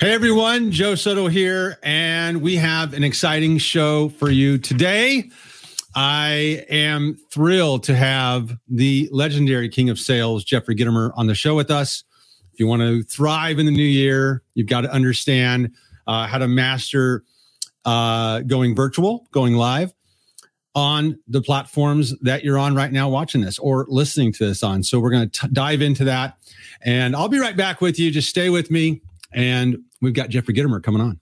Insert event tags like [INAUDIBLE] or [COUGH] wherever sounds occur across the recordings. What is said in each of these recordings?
Hey everyone, Joe Soto here, and we have an exciting show for you today. I am thrilled to have the legendary king of sales, Jeffrey Gitomer, on the show with us. If you want to thrive in the new year, you've got to understand uh, how to master uh, going virtual, going live on the platforms that you're on right now watching this or listening to this on. So we're going to dive into that. And I'll be right back with you. Just stay with me. And we've got Jeffrey Gitomer coming on.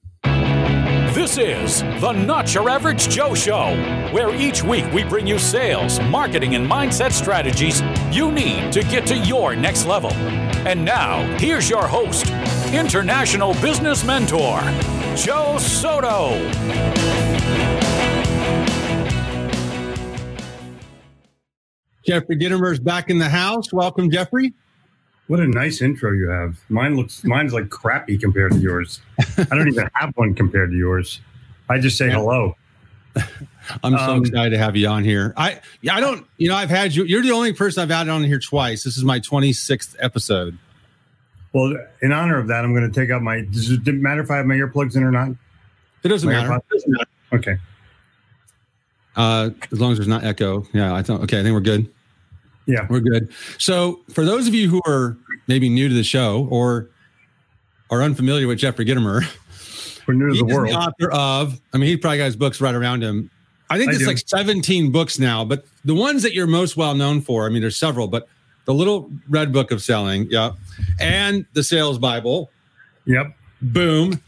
This is the Not Your Average Joe Show, where each week we bring you sales, marketing, and mindset strategies you need to get to your next level. And now, here's your host, international business mentor, Joe Soto. Jeffrey Gitomer's back in the house. Welcome, Jeffrey. What a nice intro you have. Mine looks mine's like crappy compared to yours. I don't even have one compared to yours. I just say yeah. hello. I'm so um, excited to have you on here. I I don't you know I've had you. You're the only person I've had on here twice. This is my 26th episode. Well, in honor of that, I'm going to take out my. Does it matter if I have my earplugs in or not? It doesn't matter. doesn't matter. Okay. Uh, as long as there's not echo. Yeah, I thought. Okay, I think we're good. Yeah, we're good. So, for those of you who are maybe new to the show or are unfamiliar with Jeffrey Gitomer, we're new to the world. The author of, I mean, he probably got his books right around him. I think I it's do. like 17 books now, but the ones that you're most well known for, I mean, there's several, but the little red book of selling, yeah, and the sales Bible, yep, boom,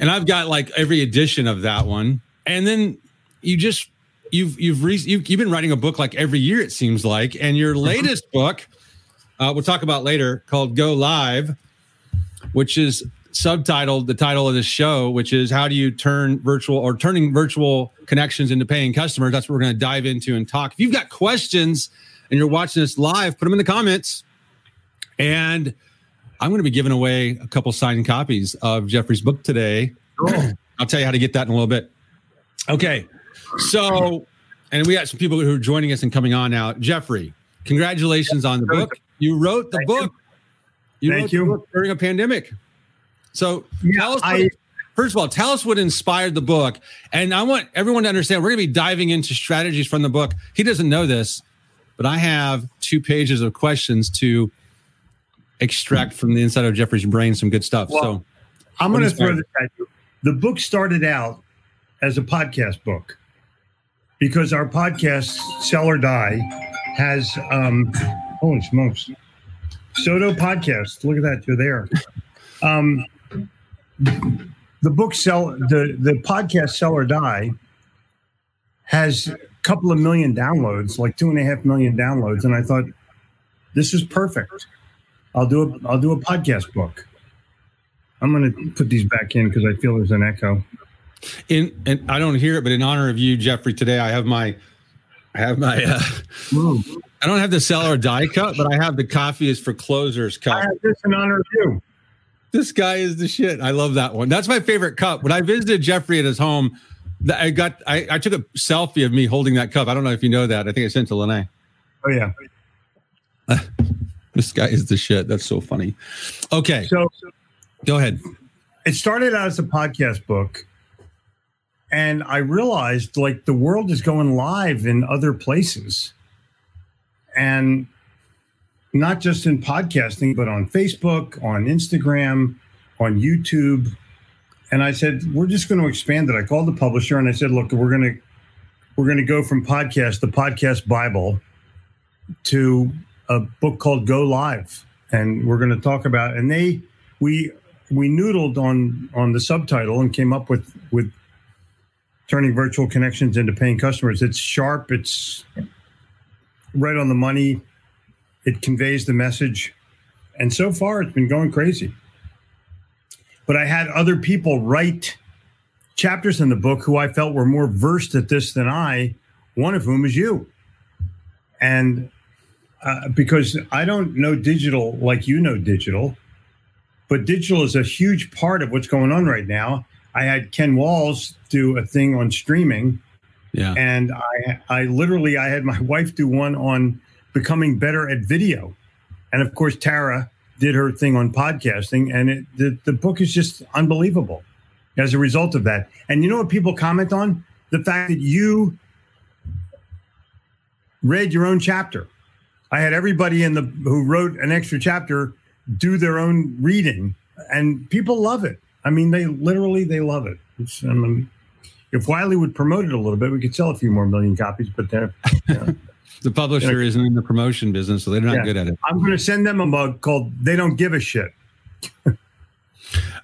and I've got like every edition of that one, and then you just you've you've, re- you've you've been writing a book like every year it seems like, and your mm-hmm. latest book, uh, we'll talk about later, called Go Live, which is subtitled the title of this show, which is how do you turn virtual or turning virtual connections into paying customers. That's what we're going to dive into and talk. If you've got questions and you're watching this live, put them in the comments. And I'm going to be giving away a couple signed copies of Jeffrey's book today. [CLEARS THROAT] I'll tell you how to get that in a little bit. Okay. So, and we got some people who are joining us and coming on now. Jeffrey, congratulations on the book. You wrote the Thank book. You, you Thank you. during a pandemic. So yeah, tell us. I, first of all, tell us what inspired the book, and I want everyone to understand. We're going to be diving into strategies from the book. He doesn't know this, but I have two pages of questions to extract from the inside of Jeffrey's brain some good stuff. Well, so I'm going to throw this at you. The book started out as a podcast book because our podcast Sell or Die has um holy smokes soto podcast. Look at that you're there. Um the book sell the the podcast sell or die has a couple of million downloads like two and a half million downloads and i thought this is perfect. I'll do a i'll do a podcast book. I'm going to put these back in because i feel there's an echo in and I don't hear it, but in honor of you, Jeffrey, today I have my I have my uh, I don't have the sell or die cup, but I have the coffee is for closers cup. I have this in honor of you. This guy is the shit. I love that one. That's my favorite cup. When I visited Jeffrey at his home, I got I, I took a selfie of me holding that cup. I don't know if you know that. I think I sent to Lene. Oh yeah. [LAUGHS] this guy is the shit. That's so funny. Okay. So go ahead. It started out as a podcast book and I realized like the world is going live in other places. And not just in podcasting, but on Facebook, on Instagram, on YouTube. And I said, we're just going to expand it. I called the publisher and I said, look, we're going to we're going to go from podcast, the podcast Bible, to a book called Go Live. And we're going to talk about and they we we noodled on on the subtitle and came up with with turning virtual connections into paying customers. It's sharp, it's right on the money, it conveys the message. And so far, it's been going crazy. But I had other people write chapters in the book who I felt were more versed at this than I, one of whom is you. And uh, because I don't know digital like you know digital, but digital is a huge part of what's going on right now. I had Ken Walls do a thing on streaming. Yeah. And I I literally I had my [LAUGHS] wife do one on becoming better at video. And of course Tara did her thing on podcasting, and it, the the book is just unbelievable as a result of that. And you know what people comment on? The fact that you read your own chapter. I had everybody in the who wrote an extra chapter do their own reading, and people love it. I mean, they literally they love it. It's, I mean, if Wiley would promote it a little bit, we could sell a few more million copies. But you know. [LAUGHS] the publisher isn't in the promotion business, so they're not Yeah. good at it. I'm going to send them a mug called "They Don't Give a Shit." [LAUGHS]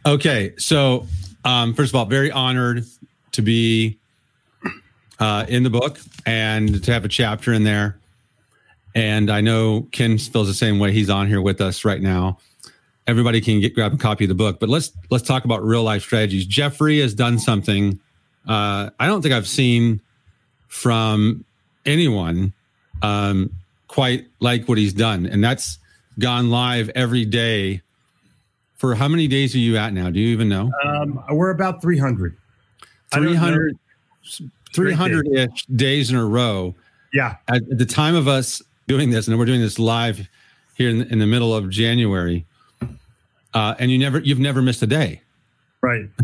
Okay, so um, first of all, very honored to be uh, in the book and to have a chapter in there. And I know Ken feels the same way. He's on here with us right now. Everybody can get grab a copy of the book, but let's let's talk about real life strategies. Jeffrey has done something uh, I don't think I've seen from anyone um, quite like what he's done, and that's gone live every day for how many days are you at now? Do you even know? Um, we're about 300. I don't know. 300 300 ish days in a row. Yeah, At the time of us doing this, and we're doing this live here in, in the middle of January, uh, and you never you've never missed a day. right. [LAUGHS]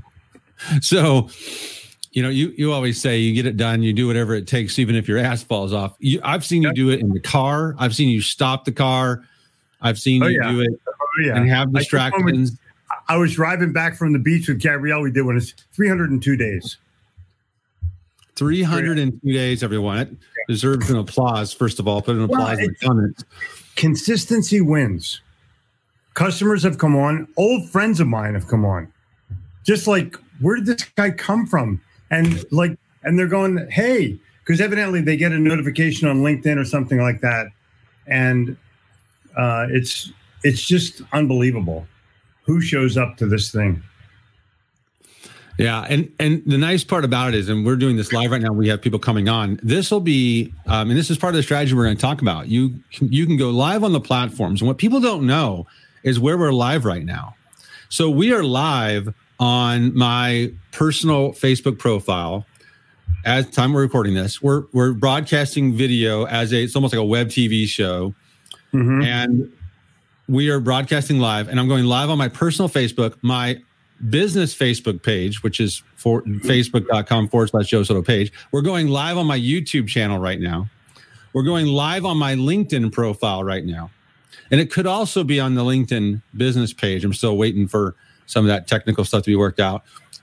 So, you know, you you always say you get it done, you do whatever it takes, even if your ass falls off. You, I've seen you do it in the car. I've seen you stop the car. I've seen Oh, you yeah. do it Oh, yeah. and have I took one with- distractions. I was driving back from the beach with Gabrielle. We did one. It's 302 days. 302 days, everyone. It deserves an applause, first of all. Put an Well, applause in the comments. Consistency wins. Customers have come on. Old friends of mine have come on. Just like, where did this guy come from? And like, and they're going, hey, because evidently they get a notification on LinkedIn or something like that, and uh, it's it's just unbelievable who shows up to this thing. Yeah, and and the nice part about it is, and we're doing this live right now. We have people coming on. This will be, um, and this is part of the strategy we're going to talk about. You you can go live on the platforms, and what people don't know is where we're live right now. So we are live on my personal Facebook profile. At the time we're recording this, we're we're broadcasting video as a it's almost like a web TV show Mhm. and we are broadcasting live and i'm going live on my personal facebook my business facebook page which is for facebook.com forward slash joe soto page we're going live on my youtube channel right now we're going live on my linkedin profile right now and it could also be on the linkedin business page. I'm still waiting for some of that technical stuff to be worked out.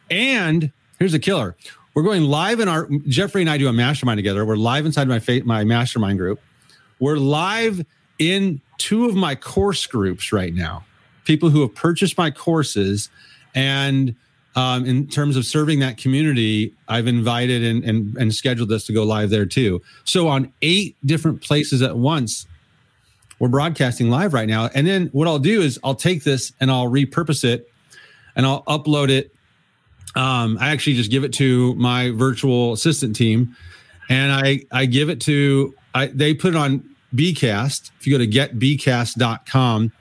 And here's the killer. We're going live in our jeffrey and i do a mastermind together. We're live inside my fa- my mastermind group. We're live in two of my course groups right now. People who have purchased my courses, and um, in terms of serving that community, I've invited and, and and scheduled this to go live there too. So on eight different places at once, we're broadcasting live right now. And then what I'll do is I'll take this and I'll repurpose it, and I'll upload it. Um, I actually just give it to my virtual assistant team, and I I give it to I they put it on Bcast. If you go to getbcast.com,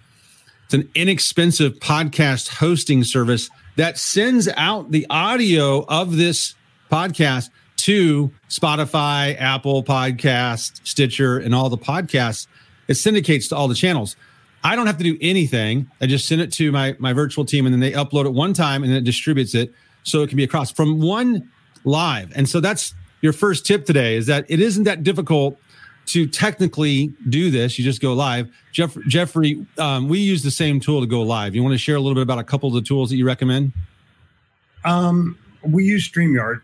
it's an inexpensive podcast hosting service that sends out the audio of this podcast to Spotify, Apple Podcast, Stitcher, and all the podcasts. It syndicates to all the channels. I don't have to do anything. I just send it to my my virtual team, and then they upload it one time, and then it distributes it so it can be across from one live. And so that's your first tip today: is that it isn't that difficult to technically do this. You just go live. Jeff, Jeffrey, um, we use the same tool to go live. You want to share a little bit about a couple of the tools that you recommend? Um, we use StreamYard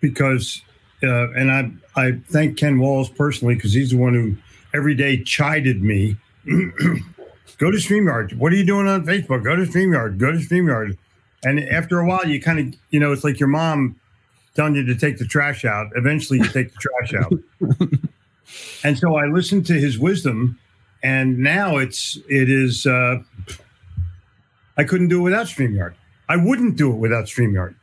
because, uh, and I I thank Ken Walls personally because he's the one who every day chided me. [CLEARS THROAT] Go to StreamYard. What are you doing on Facebook? Go to StreamYard. Go to StreamYard. And after a while, you kind of, you know, it's like your mom telling you to take the trash out. Eventually, you take the trash out. [LAUGHS] and so I listened to his wisdom, and now it's it is. Uh, I couldn't do it without StreamYard. I wouldn't do it without StreamYard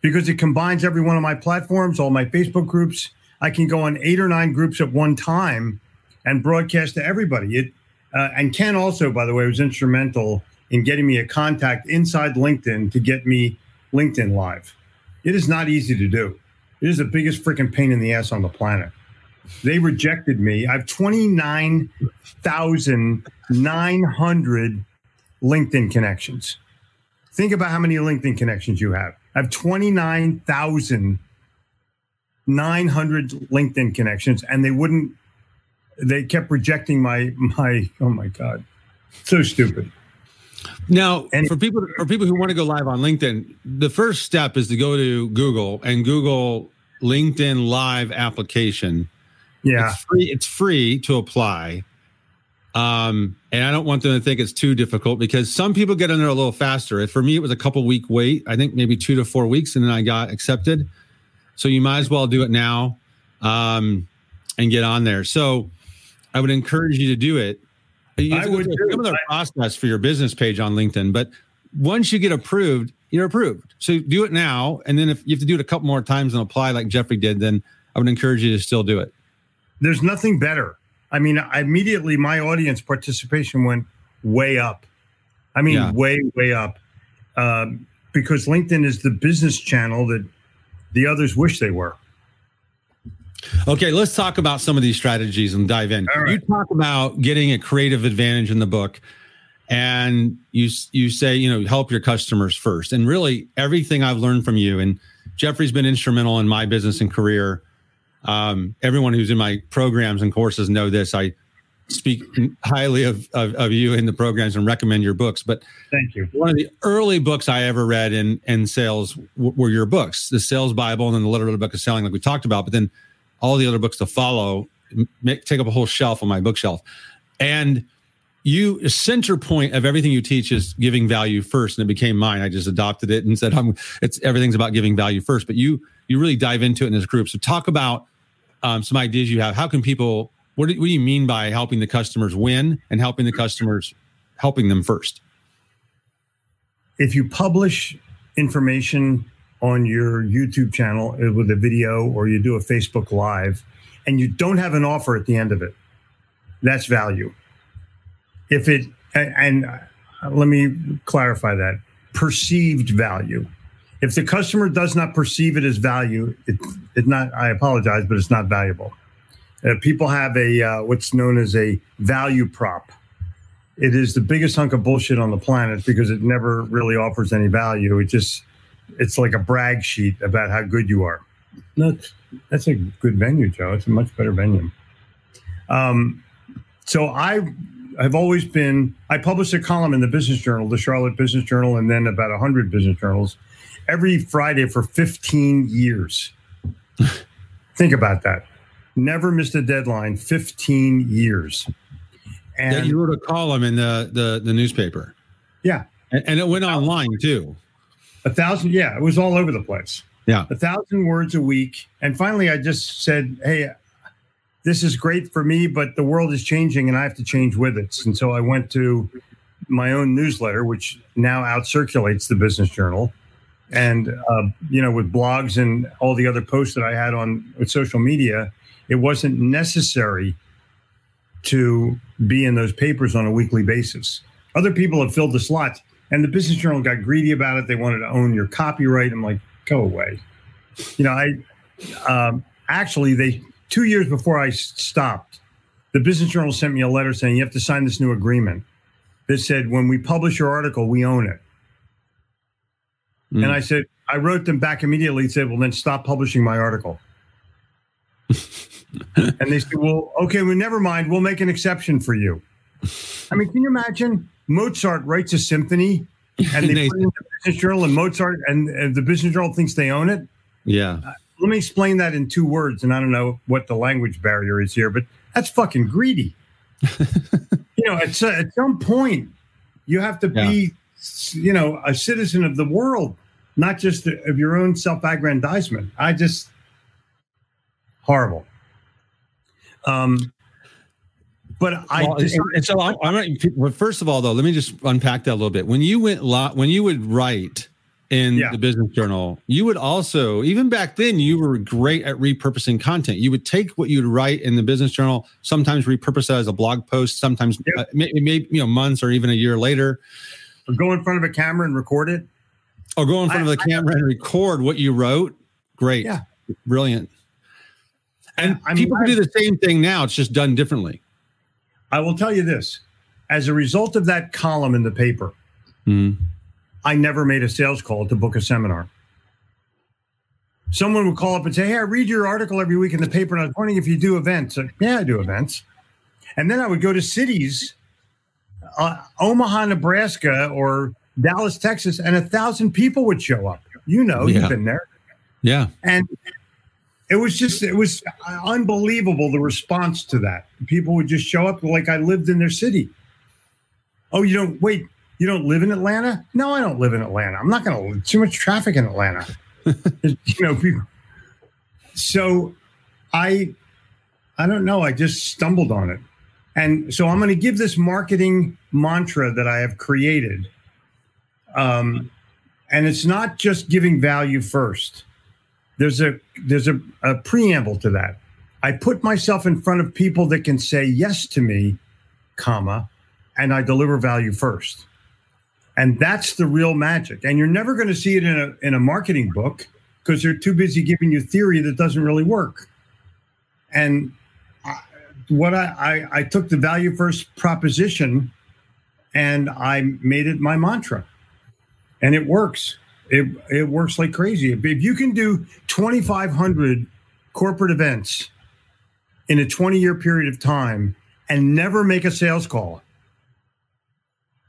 because it combines every one of my platforms, all my Facebook groups. I can go on eight or nine groups at one time and broadcast to everybody. It uh, and Ken also, by the way, was instrumental in getting me a contact inside LinkedIn to get me LinkedIn live. It is not easy to do. It is the biggest freaking pain in the ass on the planet. They rejected me. I have 29,900 LinkedIn connections. Think about how many LinkedIn connections you have. I have 29,900 LinkedIn connections, and they wouldn't, they kept rejecting my, my, oh my God, so stupid. Now, and for people for people who want to go live on LinkedIn, the first step is to go to Google and Google LinkedIn Live application. Yeah, it's free. It's free to apply. Um, and I don't want them to think it's too difficult because some people get in there a little faster. For me, it was a couple week wait. I think maybe two to four weeks, and then I got accepted. So you might as well do it now um, and get on there. So I would encourage you to do it. You I would do the process for your business page on LinkedIn, but once you get approved, you're approved. So do it now, and then if you have to do it a couple more times and apply like Jeffrey did, then I would encourage you to still do it. There's nothing better. I mean, immediately my audience participation went way up. I mean, yeah. way way up, um, because LinkedIn is the business channel that the others wish they were. Okay, let's talk about some of these strategies and dive in. Right. You talk about getting a creative advantage in the book, and you you say you know help your customers first. And really, everything I've learned from you and Jeffrey's been instrumental in my business and career. Um, everyone who's in my programs and courses know this. I speak highly of, of, of you in the programs and recommend your books. But thank you. One of the early books I ever read in in sales w- were your books, the Sales Bible, and then the Little Red Book of Selling, like we talked about. But then all the other books to follow make, take up a whole shelf on my bookshelf. And you center point of everything you teach is giving value first, and it became mine. I just adopted it and said, "I'm." It's everything's about giving value first, but you you really dive into it in this group. So talk about um, some ideas you have. How can people? What do, what do you mean by helping the customers win and helping the customers helping them first? If you publish information on your YouTube channel with a video or you do a Facebook Live and you don't have an offer at the end of it, that's value. If it, and, uh, let me clarify that perceived value. If the customer does not perceive it as value, it's it not, I apologize, but it's not valuable. Uh, people have a, uh, what's known as a value prop. It is the biggest hunk of bullshit on the planet because it never really offers any value. It just, it's like a brag sheet about how good you are. That's that's a good venue, Joe. It's a much better venue. Um, so I have always been. I published a column in the Business Journal, the Charlotte Business Journal, and then about hundred business journals every Friday for 15 years. [LAUGHS] Think about that. Never missed a deadline. 15 years. And yeah, you wrote a column in the the, the newspaper. Yeah, and, and it went online too. A thousand, yeah, it was all over the place. Yeah. A thousand words a week. And finally, I just said, hey, this is great for me, but the world is changing and I have to change with it. And so I went to my own newsletter, which now out circulates the Business Journal. And, uh, you know, with blogs and all the other posts that I had on with social media, it wasn't necessary to be in those papers on a weekly basis. Other people have filled the slots. And the Business Journal got greedy about it. They wanted to own your copyright. I'm like, go away. You know, I um, actually they two years before I stopped, the Business Journal sent me a letter saying you have to sign this new agreement. That said, when we publish your article, we own it. Mm. And I said, I wrote them back immediately and said, well, then stop publishing my article. [LAUGHS] and they said, well, okay, well, never mind. We'll make an exception for you. I mean, can you imagine? Mozart writes a symphony and [LAUGHS] they put it in the business journal and Mozart and, and, the business journal thinks they own it. Yeah. Uh, let me explain that in two words. And I don't know what the language barrier is here, but that's fucking greedy. [LAUGHS] you know, at, at some point, you have to yeah. be, you know, a citizen of the world, not just of your own self aggrandizement. I just, horrible. Um, but I well, and, and, so I'm, I'm well, first of all though, let me just unpack that a little bit. When you went lot, when you would write in yeah. the business journal, you would also even back then you were great at repurposing content. You would take what you'd write in the business journal, sometimes repurpose it as a blog post, sometimes yep. uh, maybe, maybe you know months or even a year later. Or go in front of a camera and record it. Or go in front I, of the camera I, and record what you wrote. Great. Yeah. Brilliant. And I mean, people can do the same thing now. It's just done differently. I will tell you this as a result of that column in the paper, Mhm. I never made a sales call to book a seminar. Someone would call up and say, Hey, I read your article every week in the paper, and I was wondering if you do events. Yeah, I do events. And then I would go to cities, uh, Omaha, Nebraska, or Dallas, Texas, and a thousand people would show up. You know, Yeah. you've been there. Yeah. And it was just, it was unbelievable the response to that. People would just show up like I lived in their city. Oh, you don't, wait, you don't live in Atlanta? No, I don't live in Atlanta. I'm not going to, too much traffic in Atlanta. [LAUGHS] you know, people. So I, I don't know. I just stumbled on it. And so I'm going to give this marketing mantra that I have created. Um, and it's not just giving value first there's a there's a, a preamble to that. I put myself in front of people that can say yes to me comma and i deliver value first. And that's the real magic. And you're never going to see it in a in a marketing book because they're too busy giving you theory that doesn't really work. And what I, I i took the value first proposition and i made it my mantra. And it works. It it works like crazy. If you can do 2,500 corporate events in a 20 year period of time and never make a sales call,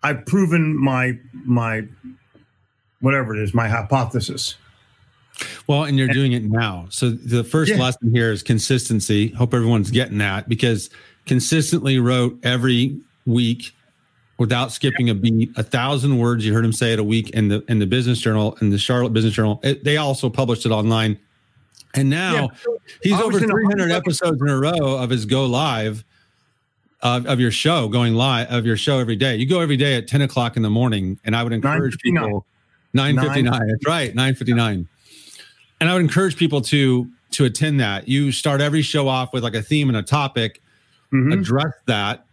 I've proven my my whatever it is, my hypothesis. Well, and you're doing it now. So the first Yeah. lesson here is consistency. Hope everyone's getting that because consistently wrote every week without skipping a beat, a thousand words. You heard him say it a week in the in the Business Journal and the Charlotte Business Journal. It, they also published it online, and now Yeah. he's over in a 300 hundred- episodes in a row of his go live. Of, of your show going live of your show every day you go every day at 10 o'clock in the morning and i would encourage 9:59. people 959 that's right 959 and I would encourage people to to attend that. You start every show off with like a theme and a topic, Mhm. address that,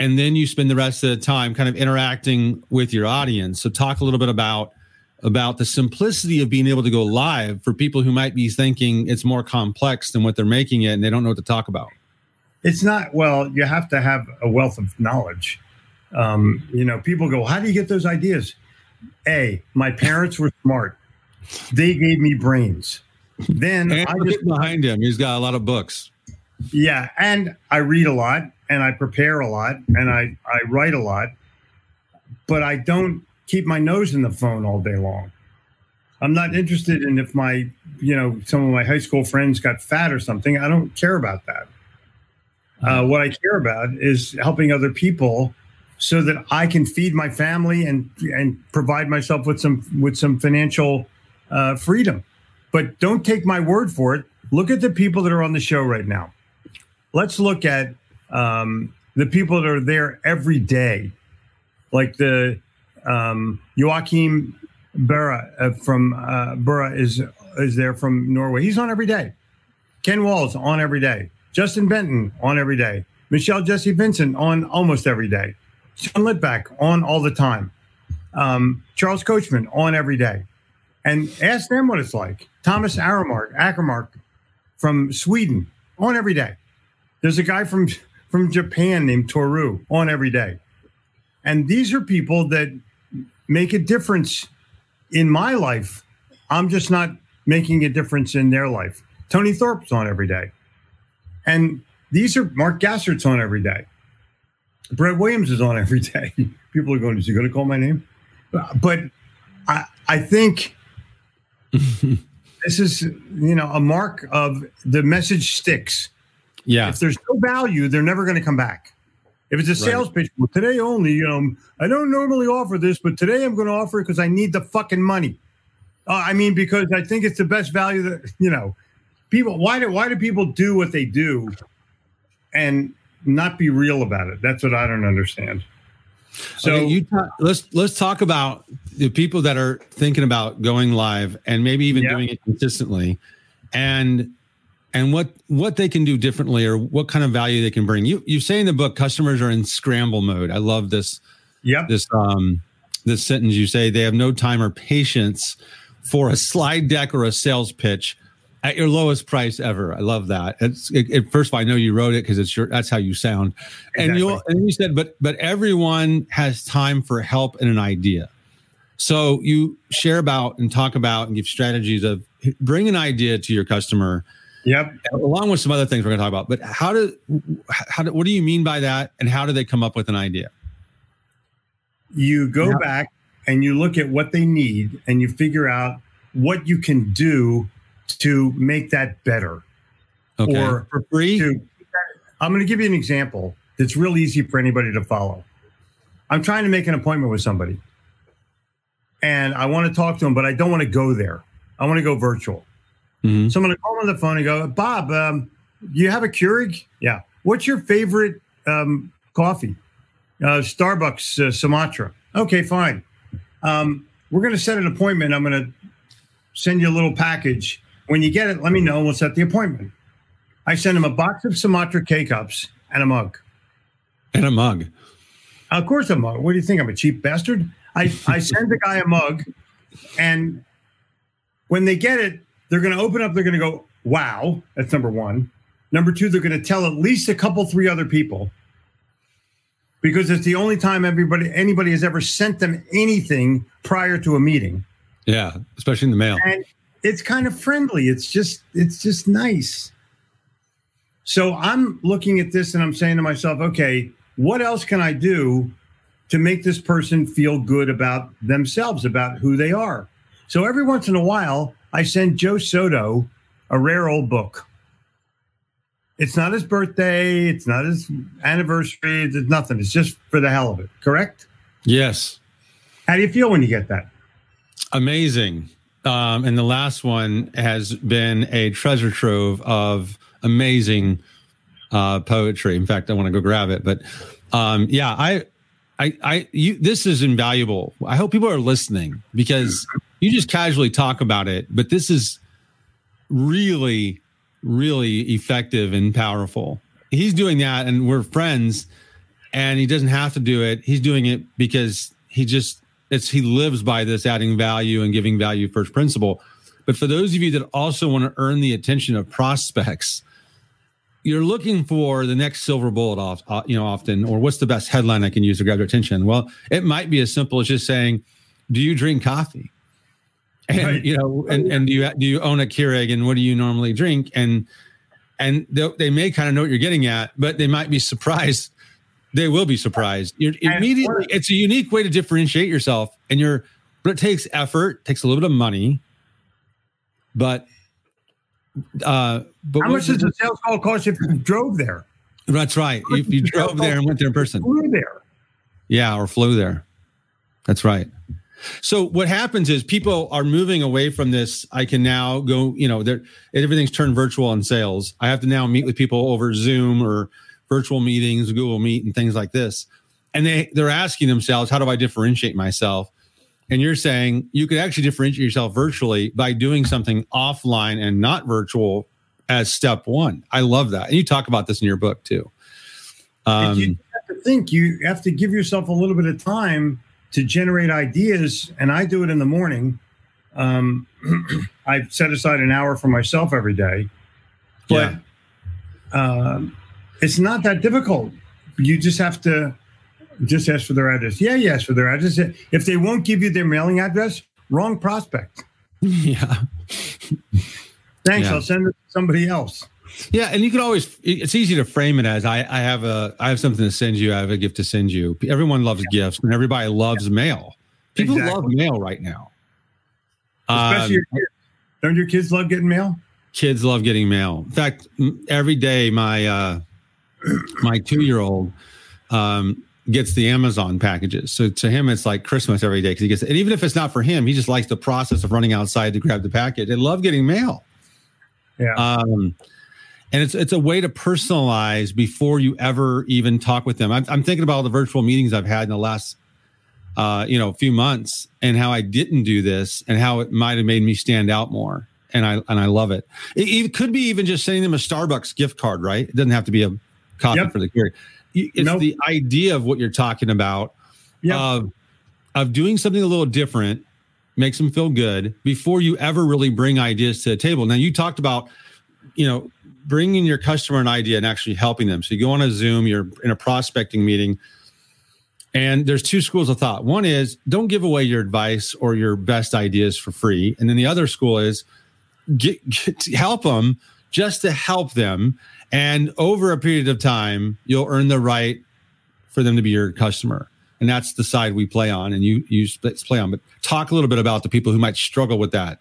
and then you spend the rest of the time kind of interacting with your audience. So talk a little bit about about the simplicity of being able to go live for people who might be thinking it's more complex than what they're making it and they don't know what to talk about. It's not well. You have to have a wealth of knowledge. Um, you know, people go, "How do you get those ideas?" A, my parents were smart. They gave me brains. Then And I just behind him, he's got a lot of books. Yeah, and I read a lot and I prepare a lot and I, I write a lot, but I don't keep my nose in the phone all day long. I'm not interested in if my, you know, some of my high school friends got fat or something. I don't care about that. Uh, what I care about is helping other people so that I can feed my family and and provide myself with some with some financial uh, freedom. But don't take my word for it. Look at the people that are on the show right now let's look at um, the people that are there every day, like the um, Joachim Berra uh, from uh, Berra is is there from Norway. He's on every day. Ken Walls on every day. Justin Benton on every day. Michelle Jesse Vincent on almost every day. Sean Litback on all the time. Um, Charles Coachman on every day. And ask them what it's like. Thomas Aramark, Ackermark from Sweden on every day. There's a guy from from Japan named Toru on every day. And these are people that make a difference in my life. I'm just not making a difference in their life. Tony Thorpe's on every day. And these are Mark Gassert's on every day. Brett Williams is on every day. [LAUGHS] People are going, is he going to call my name? But I, I think [LAUGHS] this is, you know, a mark of the message sticks. Yeah. If there's no value, they're never going to come back. If it's a sales pitch, well, today only, you know, I don't normally offer this, but today I'm going to offer it because I need the fucking money. Uh, I mean, because I think it's the best value that [LAUGHS] you know. People, why do why do people do what they do, and not be real about it? That's what I don't understand. So okay, you ta- let's let's talk about the people that are thinking about going live and maybe even Yeah. doing it consistently, and and what what they can do differently or what kind of value they can bring. You you say in the book customers are in scramble mode. I love this yep, this um this sentence. You say they have no time or patience for a slide deck or a sales pitch. at your lowest price ever. I love that. It's it, it, first of all, I know you wrote it because it's your that's how you sound. Exactly. And you and you said, but but everyone has time for help and an idea. So you share about and talk about and give strategies of bring an idea to your customer. Yep. Along with some other things we're going to talk about. But how do how do what do you mean by that? And how do they come up with an idea? You go yeah. back and you look at what they need and you figure out what you can do to make that better. Okay. Or for free? To, I'm going to give you an example that's real easy for anybody to follow. I'm trying to make an appointment with somebody and I want to talk to them, but I don't want to go there. I want to go virtual. Mm-hmm. So I'm going to call on the phone and go, Bob, um, you have a Keurig? Yeah. What's your favorite um, coffee? Uh, Starbucks uh, Sumatra. Okay, fine. Um, we're going to set an appointment. I'm going to send you a little package. When you get it, let me know and we'll set the appointment. I send him a box of Sumatra K cups and a mug. And a mug. Of course, a mug. What do you think? I'm a cheap bastard. I, I send the guy a mug, and when they get it, they're going to open up. They're going to go, "Wow!" That's number one. Number two, they're going to tell at least a couple, three other people, because it's the only time everybody, anybody has ever sent them anything prior to a meeting. Yeah, especially in the mail. And it's kind of friendly. It's just, it's just nice. So I'm looking at this and I'm saying to myself, okay, what else can I do to make this person feel good about themselves, about who they are. So every once in a while, I sent Joe Soto a rare old book. It's not his birthday, it's not his anniversary, it's nothing. It's just for the hell of it, correct? Yes. How do you feel when you get that? Amazing. Um, and the last one has been a treasure trove of amazing uh, poetry. In fact, I want to go grab it. But um, yeah, I I, I, you, this is invaluable. I hope people are listening because you just casually talk about it, but this is really, really effective and powerful. He's doing that, and we're friends, and he doesn't have to do it. He's doing it because he just, it's, he lives by this adding value and giving value first principle. But for those of you that also want to earn the attention of prospects, you're looking for the next silver bullet off, uh, you know, often, or what's the best headline I can use to grab their attention? Well, it might be as simple as just saying, "Do you drink coffee?" And right. you know, and, and do you do you own a Keurig? And what do you normally drink? And and they, they may kind of know what you're getting at, but they might be surprised. They will be surprised. You're immediately. It's a unique way to differentiate yourself, and you're. But it takes effort, takes a little bit of money, but uh, but how much does a sales call cost if you drove there? That's right. If you drove there and went there in person, flew there. Yeah, or flew there. That's right. So what happens is people are moving away from this. I can now go, you know, everything's turned virtual on sales. I have to now meet with people over Zoom or virtual meetings, Google Meet, and things like this. And they they're asking themselves, how do I differentiate myself? And you're saying you could actually differentiate yourself virtually by doing something offline and not virtual as step one. I love that. And you talk about this in your book too. Um, you have to think, you have to give yourself a little bit of time to generate ideas. And I do it in the morning. Um, [CLEARS THROAT] I set aside an hour for myself every day. But yeah. um, it's not that difficult. You just have to just ask for their address. Yeah, yes, for their address. If they won't give you their mailing address, wrong prospect. [LAUGHS] Yeah. Thanks. Yeah. I'll send it to somebody else. Yeah, and you can always it's easy to frame it as I, I have a I have something to send you, I have a gift to send you. Everyone loves yeah. gifts and everybody loves yeah. mail. People exactly. love mail right now. Especially um, your kids. Don't your kids love getting mail? Kids love getting mail. In fact, every day my uh my two year old um gets the Amazon packages. So to him, it's like Christmas every day because he gets it. And even if it's not for him, he just likes the process of running outside to grab the package. I love getting mail. Yeah. Um, and it's it's a way to personalize before you ever even talk with them. I'm, I'm thinking about all the virtual meetings I've had in the last, uh, you know, few months, and how I didn't do this, and how it might have made me stand out more. And I and I love it. It, it could be even just sending them a Starbucks gift card, right? It doesn't have to be a copy yep. for the Keurig it's nope. the idea of what you're talking about yep. of of doing something a little different makes them feel good before you ever really bring ideas to the table. Now, you talked about, you know, bringing your customer an idea and actually helping them. So you go on a Zoom, you're in a prospecting meeting, and there's two schools of thought. One is don't give away your advice or your best ideas for free, and then the other school is get, get help them just to help them, and over a period of time, you'll earn the right for them to be your customer. And that's the side we play on, and you you play on. But talk a little bit about the people who might struggle with that.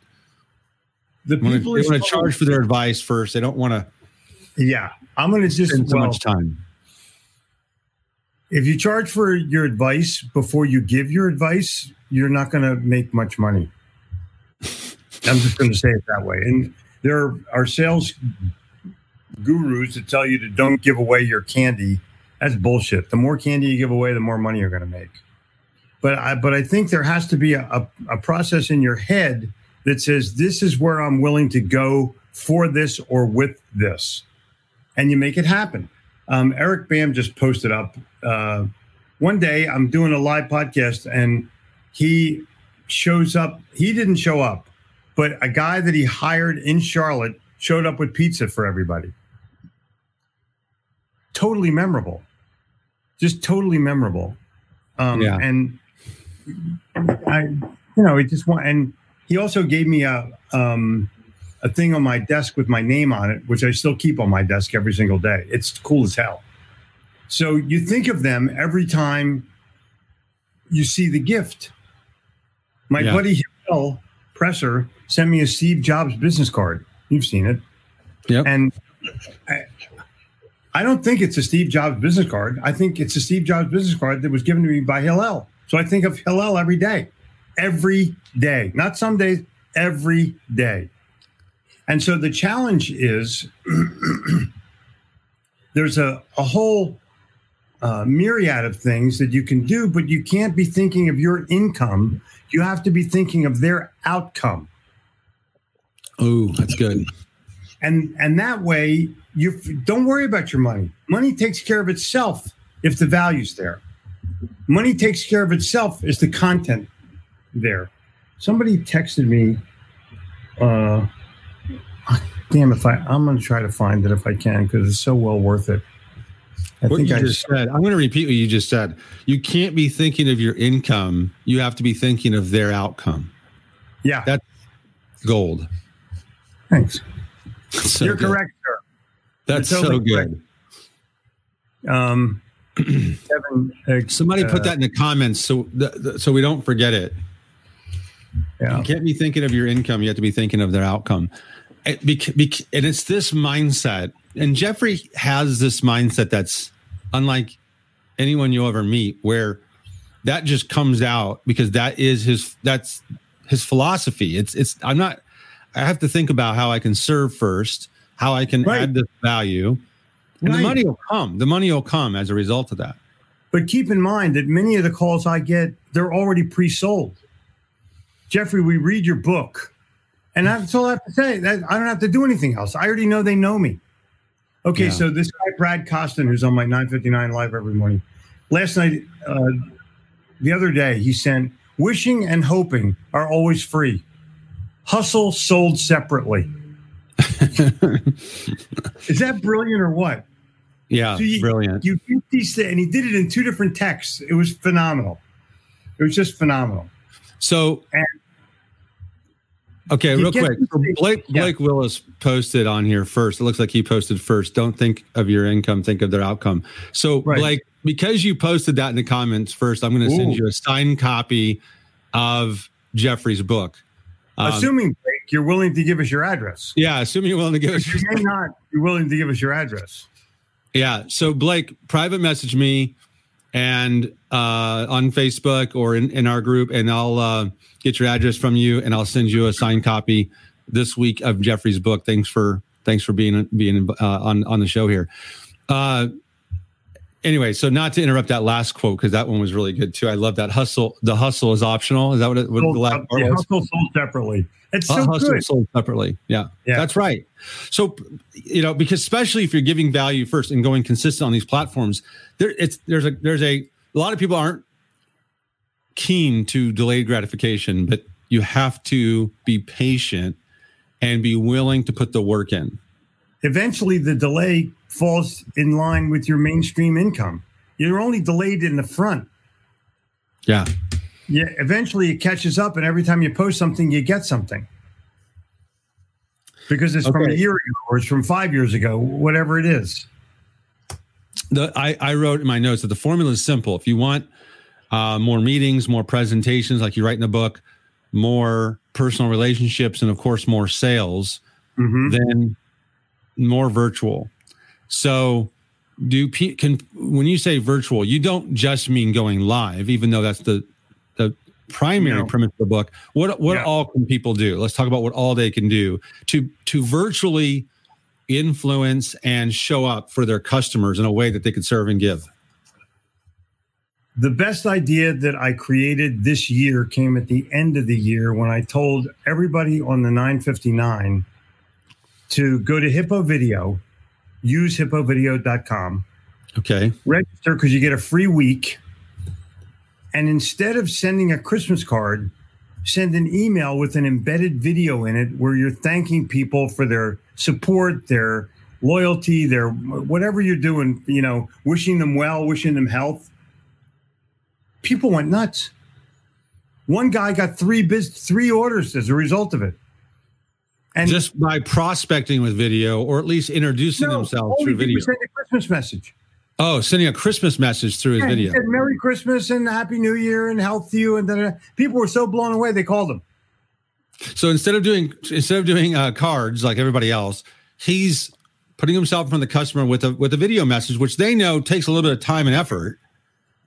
The people they want to charge for their advice first. They don't want to. Yeah, I'm going to just spend so well, much time. If you charge for your advice before you give your advice, you're not going to make much money. I'm just going to say it that way. And there are sales gurus that tell you to don't give away your candy. That's bullshit. The more candy you give away, the more money you're going to make. But I, but I think there has to be a, a, a process in your head that says this is where I'm willing to go for this or with this, and you make it happen. Um, Eric Bam just posted up uh, one day. I'm doing a live podcast, and he shows up. He didn't show up, but a guy that he hired in Charlotte showed up with pizza for everybody. Totally memorable, just totally memorable. Um, yeah. And I, you know, it just want and he also gave me a um, a thing on my desk with my name on it, which I still keep on my desk every single day. It's cool as hell. So you think of them every time you see the gift. My yeah. buddy Hillel Presser sent me a Steve Jobs business card. You've seen it. Yep. And I, I don't think it's a Steve Jobs business card. I think it's a Steve Jobs business card that was given to me by Hillel. So I think of Hillel every day every day, not some days, every day. And so the challenge is [CLEARS THROAT] there's a, a whole uh, myriad of things that you can do, but you can't be thinking of your income. You have to be thinking of their outcome. Oh, that's good. And and that way you don't worry about your money. Money takes care of itself if the value's there. Money takes care of itself is the content there. Somebody texted me. Uh, damn, if I I'm going to try to find it if I can because it's so well worth it. I what think you I just said. I'm going to repeat what you just said. You can't be thinking of your income. You have to be thinking of their outcome. Yeah, that's gold. Thanks. So You're good. correct, sir. That's totally so good. Correct. Um, [CLEARS THROAT] Kevin, uh, somebody put uh, that in the comments so th- th- so we don't forget it. Yeah. You can't be thinking of your income. You have to be thinking of their outcome. And, and it's this mindset. And Jeffrey has this mindset that's unlike anyone you'll ever meet, where that just comes out because that is his, that's his philosophy. It's, it's, I'm not, I have to think about how I can serve first, how I can right. add this value. And right. the money will come. The money will come as a result of that. But keep in mind that many of the calls I get, they're already pre sold. Jeffrey, we read your book. And that's all I have to say. I don't have to do anything else. I already know they know me. Okay, yeah. so this guy Brad Costin, who's on my 959 live every morning, last night, uh, the other day, he sent "Wishing and hoping are always free. Hustle sold separately." [LAUGHS] Is that brilliant or what? Yeah, so you, brilliant. You get these, and he did it in two different texts. It was phenomenal. It was just phenomenal. So, and okay, real quick. Blake Blake yeah. Willis posted on here first. It looks like he posted first. Don't think of your income, think of their outcome. So, right. Blake, because you posted that in the comments first, I'm going to send you a signed copy of Jeffrey's book. Um, assuming Blake, you're willing to give us your address. Yeah, assuming you're willing to give us. You may not. You're willing to give us your address. Yeah. So Blake, private message me and uh, on Facebook or in, in our group, and I'll uh, get your address from you, and I'll send you a signed copy this week of Jeffrey's book. Thanks for thanks for being being uh, on on the show here. Anyway, so not to interrupt that last quote because that one was really good too. I love that hustle. The hustle is optional. Is that what, it, what sold, the last part yeah, was? Hustle sold separately. It's so hustle good. sold separately. Yeah, yeah, that's right. So you know, because especially if you're giving value first and going consistent on these platforms, there it's there's a there's a a lot of people aren't keen to delayed gratification, but you have to be patient and be willing to put the work in. Eventually, the delay falls in line with your mainstream income. You're only delayed in the front. Yeah. Yeah. Eventually, it catches up, and every time you post something, you get something because it's okay. from a year ago or it's from five years ago, whatever it is. The, I, I wrote in my notes that the formula is simple. If you want uh, more meetings, more presentations, like you write in the book, more personal relationships, and of course, more sales, mm-hmm. then more virtual. So, do can when you say virtual, you don't just mean going live, even though that's the the primary no. premise of the book. What what yeah. all can people do? Let's talk about what all they can do to to virtually influence and show up for their customers in a way that they could serve and give. The best idea that I created this year came at the end of the year when I told everybody on the 959 to go to Hippo Video, use hippovideo.com. Okay. Register because you get a free week. And instead of sending a Christmas card, send an email with an embedded video in it where you're thanking people for their support, their loyalty, their whatever you're doing, you know, wishing them well, wishing them health people went nuts. One guy got three biz- three orders as a result of it. And just by prospecting with video or at least introducing no, themselves through video. Send a Christmas message. Oh, sending a Christmas message through his yeah, video. Said, Merry Christmas and Happy New Year and health to you. And da-da-da. people were so blown away they called him. So instead of doing instead of doing uh, cards like everybody else, he's putting himself in front of the customer with a with a video message, which they know takes a little bit of time and effort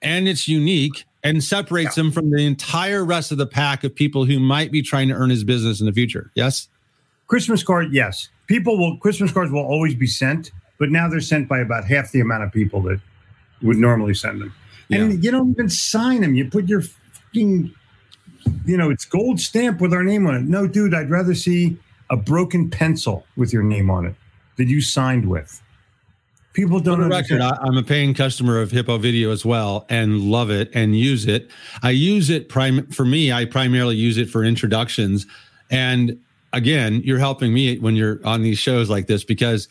and it's unique and separates yeah. him from the entire rest of the pack of people who might be trying to earn his business in the future. Yes. Christmas card, yes. People will Christmas cards will always be sent, but now they're sent by about half the amount of people that would normally send them. Yeah. And you don't even sign them. You put your fucking, you know, it's gold stamp with our name on it. No, dude, I'd rather see a broken pencil with your name on it that you signed with. People don't. For the record, I, am a paying customer of Hippo Video as well, and love it and use it. I use it prime for me. I primarily use it for introductions, and again, you're helping me when you're on these shows like this because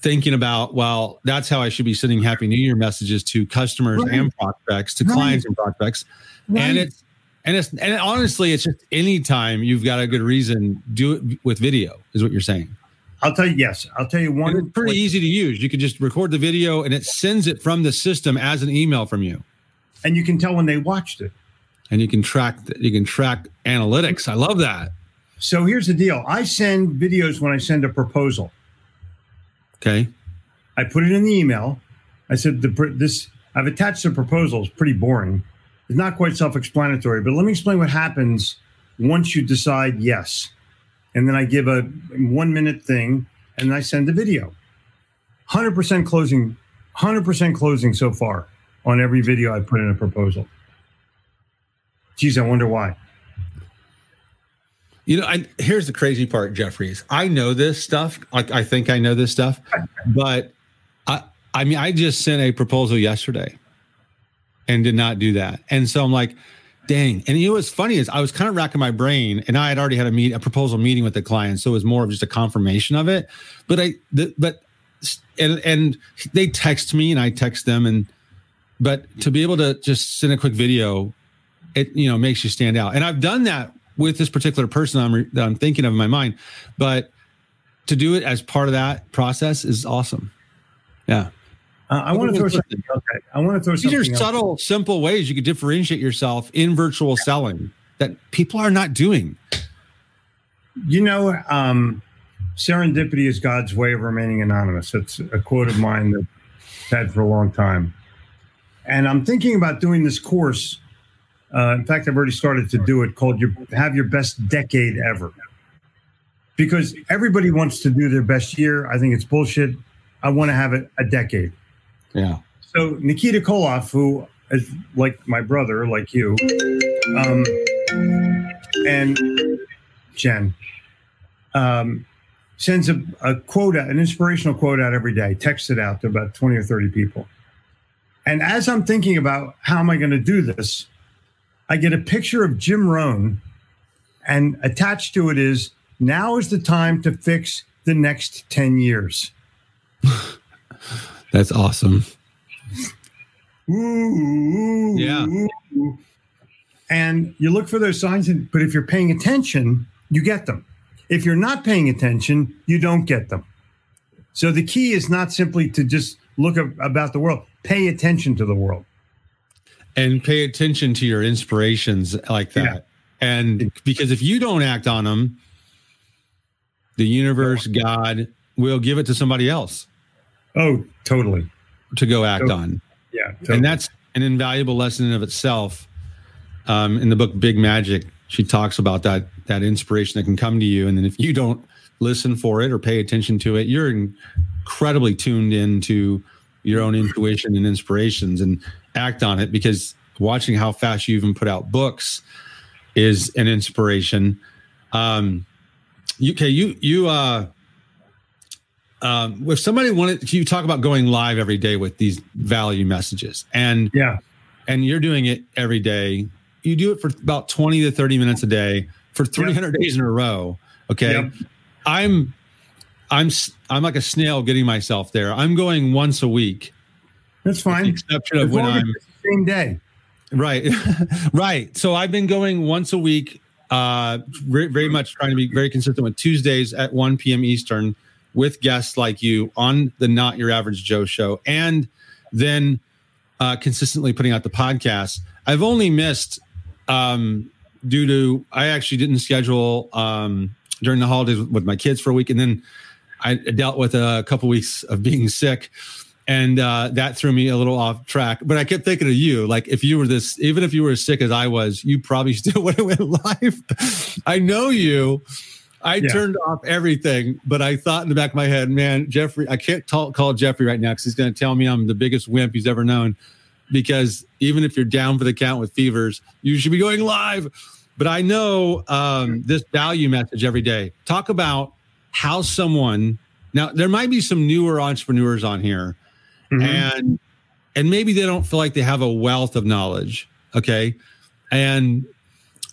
thinking about well, that's how I should be sending Happy New Year messages to customers right. and prospects, to right. clients and prospects, right. and it's and it's and honestly, it's just anytime you've got a good reason, do it with video, is what you're saying. I'll tell you, yes. I'll tell you one. It's pretty easy to use. You can just record the video and it sends it from the system as an email from you. And you can tell when they watched it. And you can track you can track analytics. I love that. So here's the deal. I send videos when I send a proposal. Okay. I put it in the email. I said the this I've attached the proposal. It's pretty boring. It's not quite self-explanatory, but let me explain what happens once you decide yes and then I give a one minute thing and I send a video. 100% closing, 100% closing so far on every video I put in a proposal. Geez, I wonder why. You know, here's the crazy part, Jeffries. I know this stuff. Like I think I know this stuff, but I, I mean, I just sent a proposal yesterday and did not do that. And so I'm like, Dang. And you know what's funny is I was kind of racking my brain and I had already had a meet a proposal meeting with the client. So it was more of just a confirmation of it. But I the, but and and they text me and I text them and but to be able to just send a quick video, it you know makes you stand out. And I've done that with this particular person I'm that I'm thinking of in my mind, but to do it as part of that process is awesome. Yeah. Uh, I want to throw something. Okay, I want to throw These something. These are subtle, else. simple ways you could differentiate yourself in virtual selling that people are not doing. You know, um, serendipity is God's way of remaining anonymous. It's a quote of mine that I've had for a long time. And I'm thinking about doing this course. Uh, in fact, I've already started to do it called "Your Have Your Best Decade Ever," because everybody wants to do their best year. I think it's bullshit. I want to have it a decade. Yeah. So Nikita Koloff, who is like my brother, like you, um, and Jen, um, sends a, a quote, an inspirational quote out every day, texts it out to about 20 or 30 people. And as I'm thinking about how am I going to do this, I get a picture of Jim Rohn And attached to it is now is the time to fix the next 10 years. [LAUGHS] That's awesome. Ooh, Yeah. ooh. And you look for those signs, and, but if you're paying attention, you get them. If you're not paying attention, you don't get them. So the key is not simply to just look ab- about the world, pay attention to the world. And pay attention to your inspirations like that. Yeah. And because if you don't act on them, the universe, God will give it to somebody else Oh, totally. to go act Totally. on. Yeah. Totally. And that's an invaluable lesson in of itself. Um, in the book Big Magic, she talks about that that inspiration that can come to you, and then if you don't listen for it or pay attention to it, you're incredibly tuned into your own intuition and inspirations, and act on it. Because watching how fast you even put out books is an inspiration. Um, you, okay, you you uh, um, if somebody wanted you talk about going live every day with these value messages and yeah. and you're doing it every day you do it for about 20 to 30 minutes a day for 300 days in a row okay Yep. i'm i'm I'm like a snail getting myself there i'm going once a week That's fine. exception of As when i'm the same day. Right, [LAUGHS] right. So I've been going once a week, uh, very, very much trying to be very consistent with Tuesdays at 1 p.m. Eastern with guests like you on the Not Your Average Joe show, and then uh, consistently putting out the podcast. I've only missed um, due to I actually didn't schedule um, during the holidays with, with my kids for a week, and then I dealt with a couple weeks of being sick and uh, that threw me a little off track. But I kept thinking of you. Like if you were this, even if you were as sick as I was, you probably [LAUGHS] still would have went live. I know you. I Yeah. turned off everything, but I thought in the back of my head, man, Jeffrey, I can't tell, call Jeffrey right now because he's going to tell me I'm the biggest wimp he's ever known. Because even if you're down for the count with fevers, you should be going live. But I know um, this value message every day. Talk about how someone now there might be some newer entrepreneurs on here Mhm. and and maybe they don't feel like they have a wealth of knowledge okay? And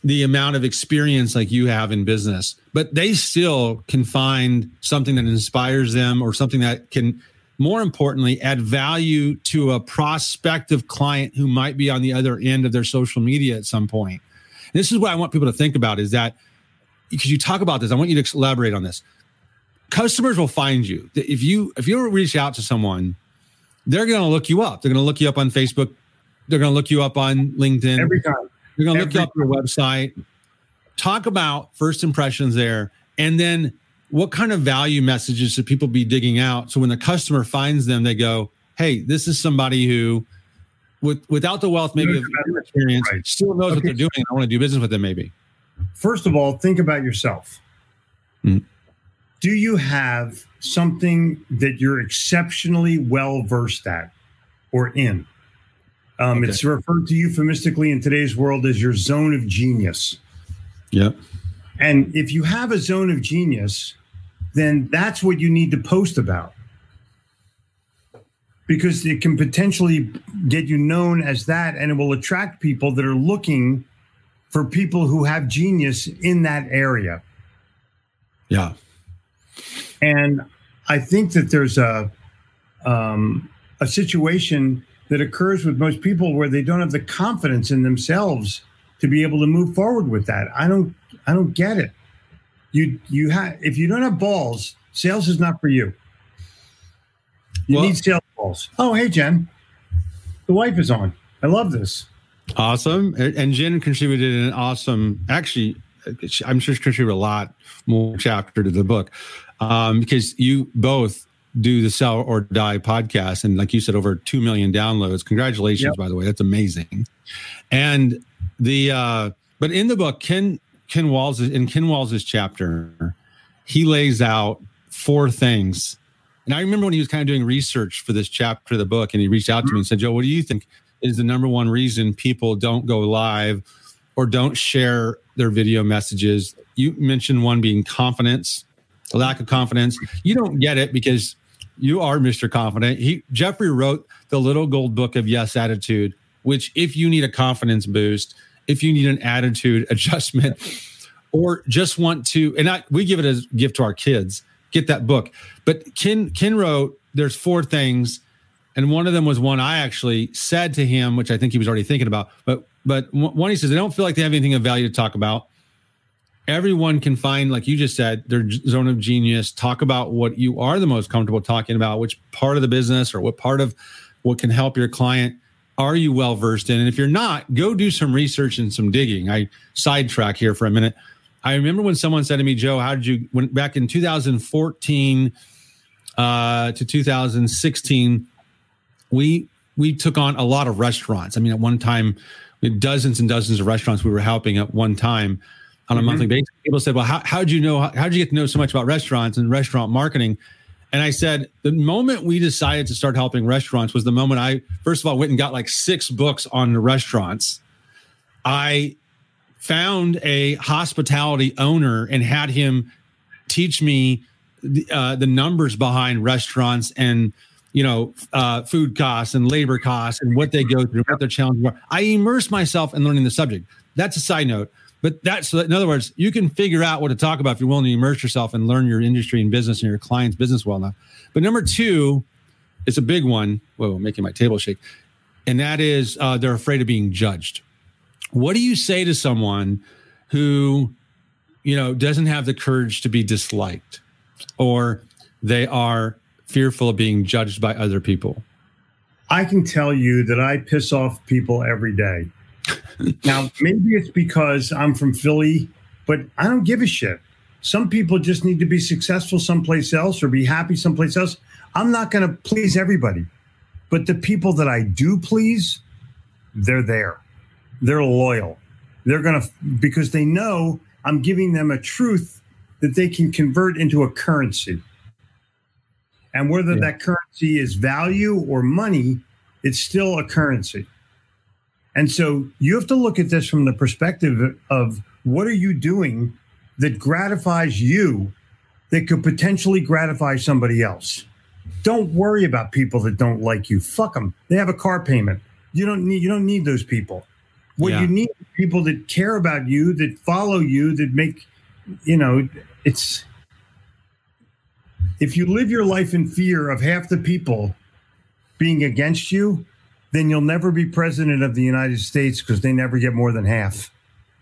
the amount of experience like you have in business but they still can find something that inspires them or something that can more importantly add value to a prospective client who might be on the other end of their social media at some point. And this is what i want people to think about is that because you talk about this i want you to elaborate on this. Customers will find you. If you if you reach out to someone they're going to look you up they're going to look you up on facebook they're going to look you up on linkedin Every time. they're going to look you up your website talk about first impressions there and then what kind of value messages should people be digging out so when the customer finds them they go hey this is somebody who with without the wealth maybe of experience Right. still knows what they're doing i want to do business with them maybe First of all, think about yourself. Mm. Do you have something that you're exceptionally well versed at or in? Um, Okay. It's referred to euphemistically in today's world as your zone of genius. yep And if you have a zone of genius, then that's what you need to post about. Because it can potentially get you known as that, and it will attract people that are looking for people who have genius in that area. yeah And I think that there's a um, a situation that occurs with most people where they don't have the confidence in themselves to be able to move forward with that. I don't I don't get it. You you have if you don't have balls, sales is not for you. You Well- need sales balls. Oh, hey Jen, the wife is on. I love this. Awesome. And and Jen contributed an awesome, actually, I'm sure she contributed a lot more chapter to the book um, because you both do the Sell or Die podcast. And like you said, over 2 million downloads. Congratulations, Yep. by the way. That's amazing. And the, uh, but in the book, Ken, Ken Walls, in Ken Walls' chapter, he lays out four things. And I remember when he was kind of doing research for this chapter of the book, and he reached out to me and said, Joe, what do you think is the number one reason people don't go live or don't share their video messages? You mentioned one being confidence, lack of confidence. You don't get it because you are Mr. Confident. He Jeffrey wrote the little gold book of yes attitude, which if you need a confidence boost, if you need an attitude [LAUGHS] adjustment, or just want to, and I, we give it as gift to our kids, get that book. But Ken, Ken wrote, there's four things. And one of them was one I actually said to him, which I think he was already thinking about. But but one he says, I don't feel like they have anything of value to talk about. Everyone can find, like you just said, their zone of genius. Talk about what you are the most comfortable talking about, which part of the business or what part of what can help your client are you well versed in? And if you're not, go do some research and some digging. I sidetrack here for a minute. I remember when someone said to me, Joe, how did you, when back in 2014 uh, to 2016, we we took on a lot of restaurants. I mean, at one time, dozens and dozens of restaurants we were helping at one time on a mm-hmm. monthly basis. People said, "Well, how did you know? How did you get to know so much about restaurants and restaurant marketing?" And I said, the moment we decided to start helping restaurants was the moment I, first of all, went and got like six books on the restaurants. I found a hospitality owner and had him teach me the, uh, the numbers behind restaurants and you know uh, food costs and labor costs and what they go through, what their challenges are. I immerse myself in learning the subject. That's a side note. But that's in other words, you can figure out what to talk about if you're willing to immerse yourself and learn your industry and business and your client's business well enough. But number two, it's a big one. Whoa, making my table shake. And that is uh, they're afraid of being judged. What do you say to someone who, you know, doesn't have the courage to be disliked or they are fearful of being judged by other people? I can tell you that I piss off people every day now, maybe it's because I'm from Philly, but I don't give a shit. Some people just need to be successful someplace else or be happy someplace else. I'm not going to please everybody, but the people that I do please, they're there. They're loyal. They're going to, because they know I'm giving them a truth that they can convert into a currency. And whether yeah. that currency is value or money, it's still a currency. And so you have to look at this from the perspective of what are you doing that gratifies you that could potentially gratify somebody else. Don't worry about people that don't like you. Fuck them. They have a car payment. You don't need you don't need those people. What yeah. you need people that care about you, that follow you, that make you know, it's if you live your life in fear of half the people being against you, then you'll never be president of the United States because they never get more than half.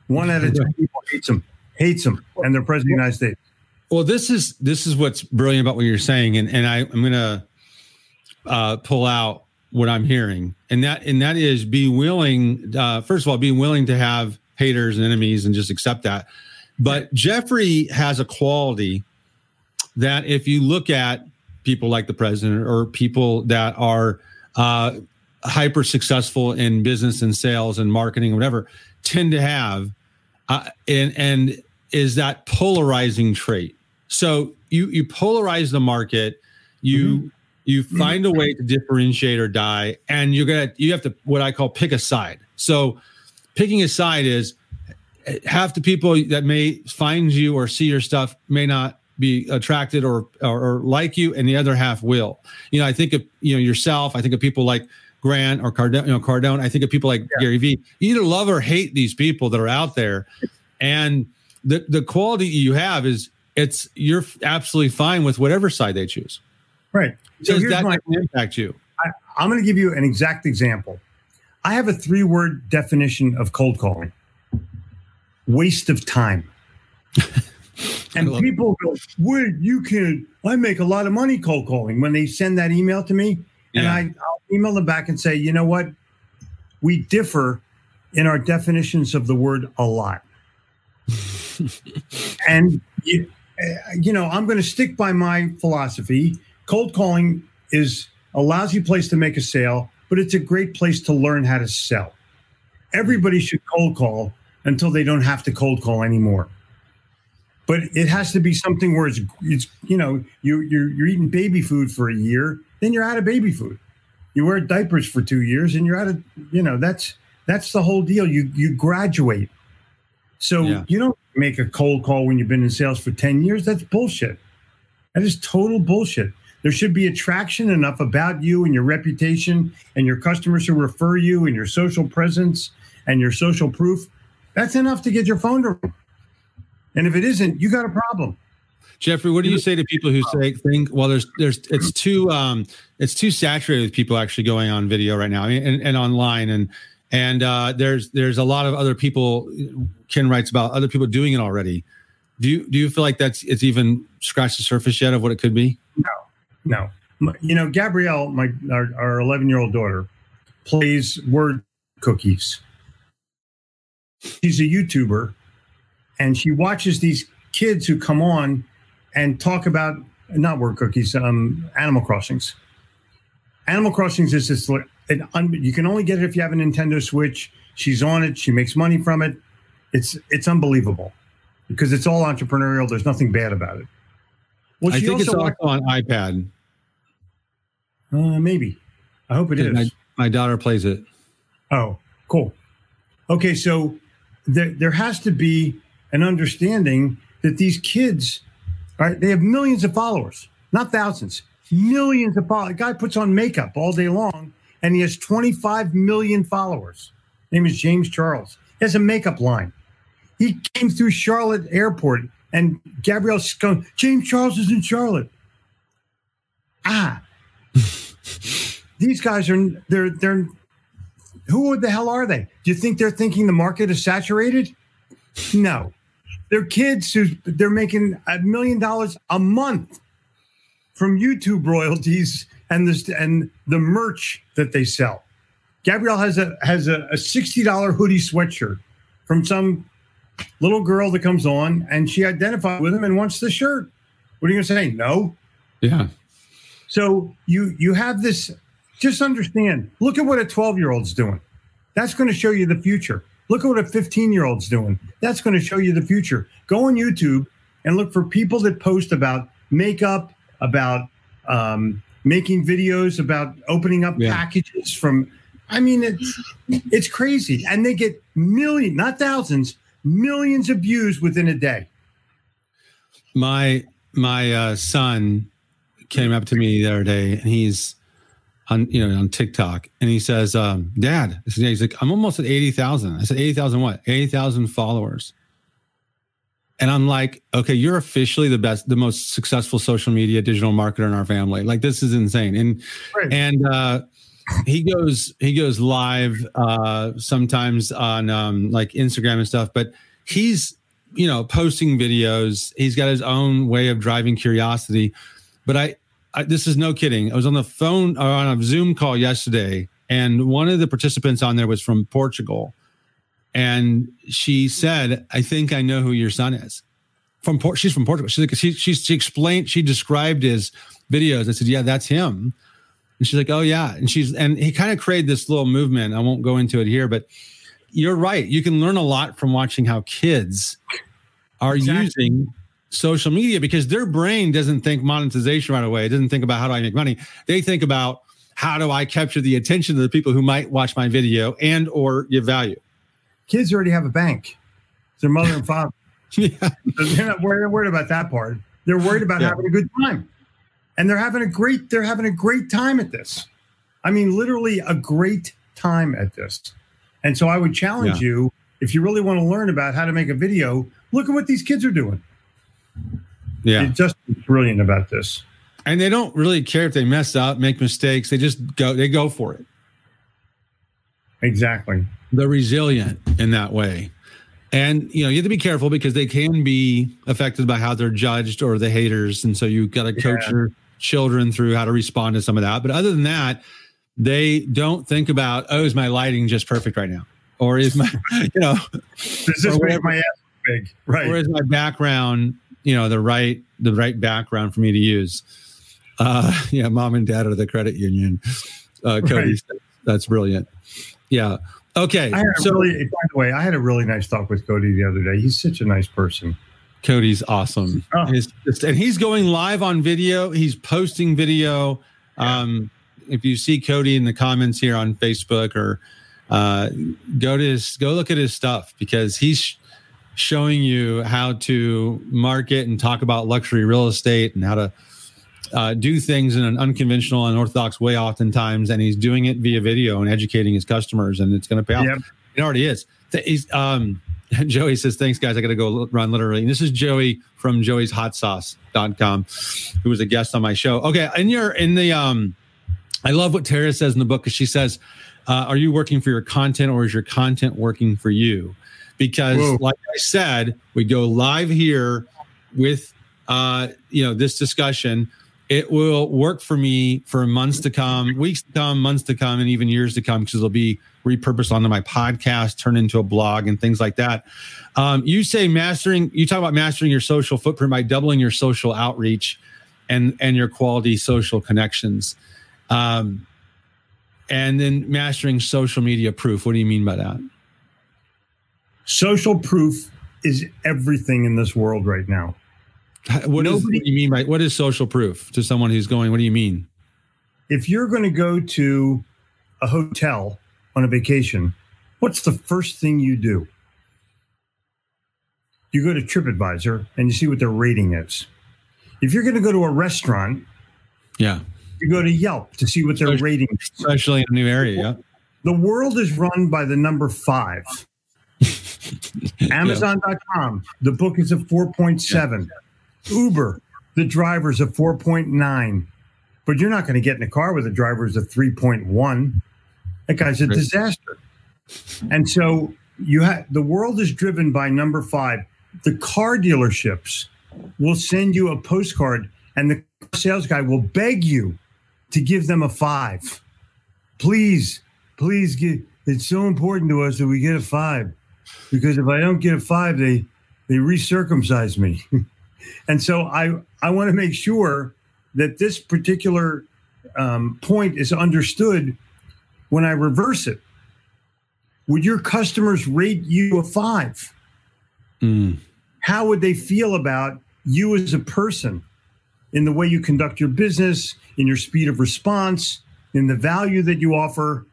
One out of two people hates them, hates them, and they're president of the United States. Well, this is this is what's brilliant about what you're saying, and and I, I'm gonna uh, pull out what I'm hearing, and that and that is be willing. Uh, first of all, be willing to have haters and enemies, and just accept that. But Jeffrey has a quality that if you look at people like the president or people that are uh, hyper successful in business and sales and marketing whatever tend to have uh, and and is that polarizing trait. So you you polarize the market you mm-hmm. you find a way to differentiate or die and you're gonna you have to what i call pick a side. So picking a side is half the people that may find you or see your stuff may not be attracted or, or, or like you and the other half will. You know i think of you know yourself i think of people like Grant or Cardone, you know, Cardone. I think of people like yeah. Gary Vee. You either love or hate these people that are out there, and the the quality you have is it's you're absolutely fine with whatever side they choose. Right. So here's that my, impact you. I, I'm going to give you an exact example. I have a three word definition of cold calling: waste of time. [LAUGHS] and people go, "Well, you can." I make a lot of money cold calling when they send that email to me, and I, I'll email them back and say, you know what? We differ in our definitions of the word a lot. [LAUGHS] and, you, you know, I'm going to stick by my philosophy. Cold calling is a lousy place to make a sale, but it's a great place to learn how to sell. Everybody should cold call until they don't have to cold call anymore. But it has to be something where it's, it's you know, you, you're, you're eating baby food for a year, then you're out of baby food. You wear diapers for two years and you're out of you know that's that's the whole deal. You you graduate. So yeah. you don't make a cold call when you've been in sales for 10 years. That's bullshit. That is total bullshit. There should be attraction enough about you and your reputation and your customers who refer you and your social presence and your social proof. That's enough to get your phone to ring. And if it isn't, you got a problem. Jeffrey, what do you say to people who say think well there's there's it's too um it's too saturated with people actually going on video right now and, and online and and uh there's there's a lot of other people Ken writes about other people doing it already. Do you do you feel like that's it's even scratched the surface yet of what it could be? No, no. You know, Gabrielle, my our 11 year old daughter, plays word cookies. She's a YouTuber, and she watches these kids who come on and talk about not word cookies, um, Animal Crossings. Animal Crossings is this. An un, you can only get it if you have a Nintendo Switch. She's on it. She makes money from it. It's it's unbelievable because it's all entrepreneurial. There's nothing bad about it. Well, I think it's also on iPad. Uh, maybe. I hope it is. My, my daughter plays it. Oh, cool. Okay, so there there has to be an understanding that these kids, right? They have millions of followers, not thousands, millions of followers. A guy puts on makeup all day long, and he has 25 million followers. His name is James Charles. He has a makeup line. He came through Charlotte Airport, and Gabrielle going, James Charles is in Charlotte. Ah, [LAUGHS] these guys are they're they're who the hell are they? Do you think they're thinking the market is saturated? No. They're kids who they're making a million dollars a month from YouTube royalties and this and the merch that they sell. Gabrielle has a has a, a $60 hoodie sweatshirt from some little girl that comes on and she identified with him and wants the shirt. What are you gonna say? No. Yeah. So you you have this just understand. Look at what a 12 year old's doing. That's going to show you the future. Look at what a 15 year old's doing. That's going to show you the future. Go on YouTube and look for people that post about makeup, about um, making videos, about opening up yeah. packages from. I mean, it's it's crazy, and they get millions, not thousands, millions of views within a day. My my uh, son came up to me the other day, and he's on you know on TikTok, and he says, um, "Dad," he's like, "I'm almost at eighty thousand. I said, 80,000 what? Eighty thousand followers." And I'm like, "Okay, you're officially the best, the most successful social media digital marketer in our family. Like this is insane." And right. and uh, he goes he goes live uh, sometimes on um, like Instagram and stuff, but he's you know posting videos. He's got his own way of driving curiosity. But I I, this is no kidding. I was on the phone or uh, on a Zoom call yesterday, and one of the participants on there was from Portugal, and she said, "I think I know who your son is." From Port, she's from Portugal. She's like, she, she she explained, she described his videos. I said, "Yeah, that's him." And she's like, "Oh yeah," and she's and he kind of created this little movement. I won't go into it here, but you're right. You can learn a lot from watching how kids are exactly. using social media because their brain doesn't think monetization right away. It doesn't think about how do I make money. They think about how do I capture the attention of the people who might watch my video and or give value. Kids already have a bank. It's Their mother and father. [LAUGHS] yeah. They're not worried, worried, about that part. They're worried about yeah. having a good time. And they're having a great, they're having a great time at this. I mean, literally a great time at this. And so I would challenge yeah. you, if you really want to learn about how to make a video, look at what these kids are doing. Yeah. Just brilliant about this. And they don't really care if they mess up, make mistakes. They just go, they go for it. Exactly. They're resilient in that way. And you know, you have to be careful because they can be affected by how they're judged or the haters. And so you've got to coach yeah. your children through how to respond to some of that. But other than that, they don't think about, oh, is my lighting just perfect right now? Or is my, [LAUGHS] you know, does this make my ass big? Right. Or is my background you know the right the right background for me to use. Uh, [LAUGHS] yeah, mom and dad are the credit union. Uh, Cody, right. that's brilliant. Yeah. Okay. so, really, by the way, I had a really nice talk with Cody the other day. He's such a nice person. Cody's awesome. Oh. He's just, and he's going live on video. He's posting video. Yeah. Um, if you see Cody in the comments here on Facebook or uh, go to his, go look at his stuff because he's showing you how to market and talk about luxury real estate and how to uh, do things in an unconventional and orthodox way oftentimes and he's doing it via video and educating his customers and it's going to pay off yep. it already is he's um [LAUGHS] Joey says, thanks, guys. I got to go run literally. And this is Joey from Joey's Hot Sauce.com, who was a guest on my show. Okay. In your, in the, um, I love what Tara says in the book because she says, uh, Are you working for your content or is your content working for you? Because, Whoa. like I said, we go live here with, uh, you know, this discussion it will work for me for months to come, weeks to come, months to come, and even years to come because it'll be repurposed onto my podcast, turn into a blog, and things like that. Um, you say mastering. You talk about mastering your social footprint by doubling your social outreach and and your quality social connections, um, and then mastering social media proof. What do you mean by that? Social proof is everything in this world right now. What, is, what do you mean by what is social proof to someone who's going? What do you mean? If you're going to go to a hotel on a vacation, what's the first thing you do? You go to TripAdvisor and you see what their rating is. If you're going to go to a restaurant, yeah, you go to Yelp to see what their especially, rating is. Especially in a new area, yeah. The world is run by the number five. [LAUGHS] Amazon.com, the book is a 4.7. Yeah. Uber, the driver's a 4.9, but you're not going to get in a car with a driver's a 3.1. That guy's a disaster. And so you have the world is driven by number five. The car dealerships will send you a postcard, and the sales guy will beg you to give them a five. Please, please get. It's so important to us that we get a five, because if I don't get a five, they they recircumcise me. [LAUGHS] And so I, I want to make sure that this particular um, point is understood when I reverse it. Would your customers rate you a five? Mm. How would they feel about you as a person in the way you conduct your business, in your speed of response, in the value that you offer,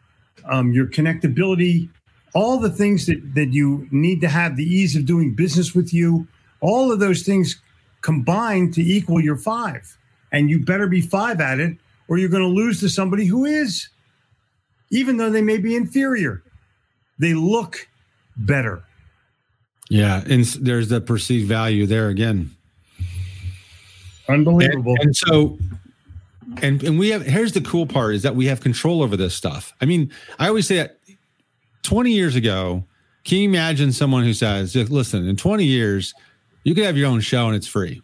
um, your connectability, all the things that, that you need to have, the ease of doing business with you, all of those things combined to equal your five. And you better be five at it, or you're going to lose to somebody who is, even though they may be inferior. They look better. Yeah. And there's the perceived value there again. Unbelievable. And, and so, and, and we have, here's the cool part is that we have control over this stuff. I mean, I always say that 20 years ago, can you imagine someone who says, listen, in 20 years, you could have your own show and it's free.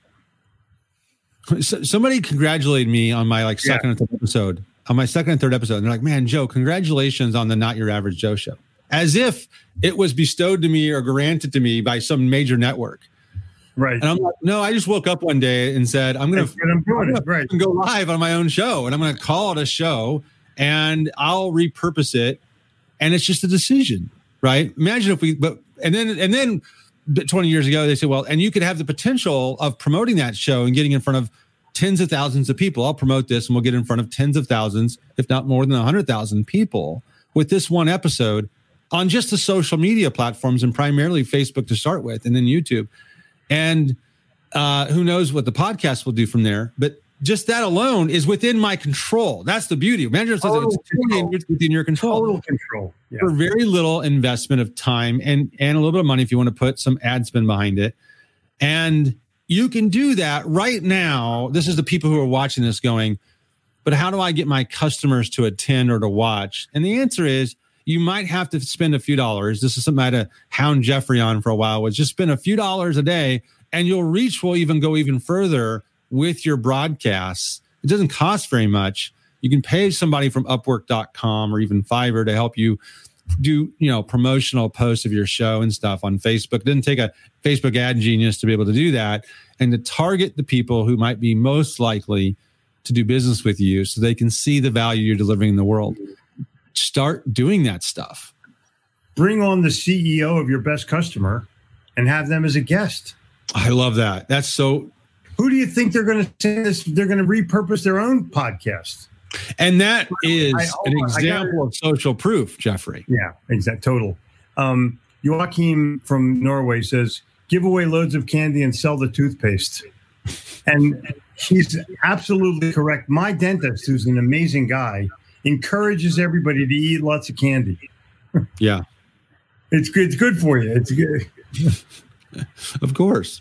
somebody congratulated me on my like second yeah. and third episode. On my second and third episode, and they're like, "Man, Joe, congratulations on the Not Your Average Joe show." As if it was bestowed to me or granted to me by some major network. Right. And I'm like, no, I just woke up one day and said, I'm going to right. go live on my own show and I'm going to call it a show and I'll repurpose it. And it's just a decision, right? Imagine if we, but, and then, and then 20 years ago, they said, well, and you could have the potential of promoting that show and getting in front of tens of thousands of people. I'll promote this and we'll get in front of tens of thousands, if not more than 100,000 people with this one episode on just the social media platforms and primarily Facebook to start with, and then YouTube. And uh, who knows what the podcast will do from there. But just that alone is within my control. That's the beauty. Manager says it's within your control. Total control. Yeah. For very little investment of time and and a little bit of money if you want to put some ad spend behind it. And you can do that right now. This is the people who are watching this going, but how do I get my customers to attend or to watch? And the answer is you might have to spend a few dollars. This is something I had to hound Jeffrey on for a while, was just spend a few dollars a day and your reach will even go even further with your broadcasts. It doesn't cost very much. You can pay somebody from upwork.com or even Fiverr to help you do, you know, promotional posts of your show and stuff on Facebook. It didn't take a Facebook ad genius to be able to do that and to target the people who might be most likely to do business with you so they can see the value you're delivering in the world. Start doing that stuff. Bring on the CEO of your best customer and have them as a guest. I love that. That's so who do you think they're going to send this? They're going to repurpose their own podcast. And that is I, an example of social proof, Jeffrey. Yeah, exact total. Um, Joachim from Norway says, give away loads of candy and sell the toothpaste. And he's absolutely correct. My dentist, who's an amazing guy, encourages everybody to eat lots of candy. Yeah. It's good. It's good for you. It's good. [LAUGHS] [LAUGHS] of course.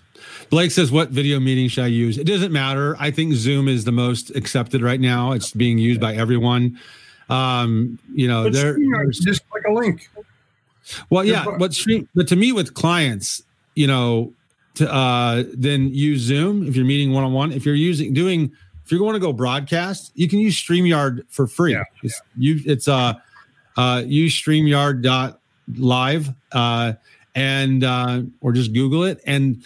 Blake says, "What video meeting should I use?" It doesn't matter. I think Zoom is the most accepted right now. It's being used by everyone. Um, you know. StreamYard, there's- just like a link. Well, yeah, but stream, but to meet with clients, you know, to uh, then use Zoom if you're meeting one on one. If you're using doing, if you're going to go broadcast, you can use Streamyard for free. Yeah, It's, you, it's uh, uh, use Streamyard.live uh, and uh, or just Google it and.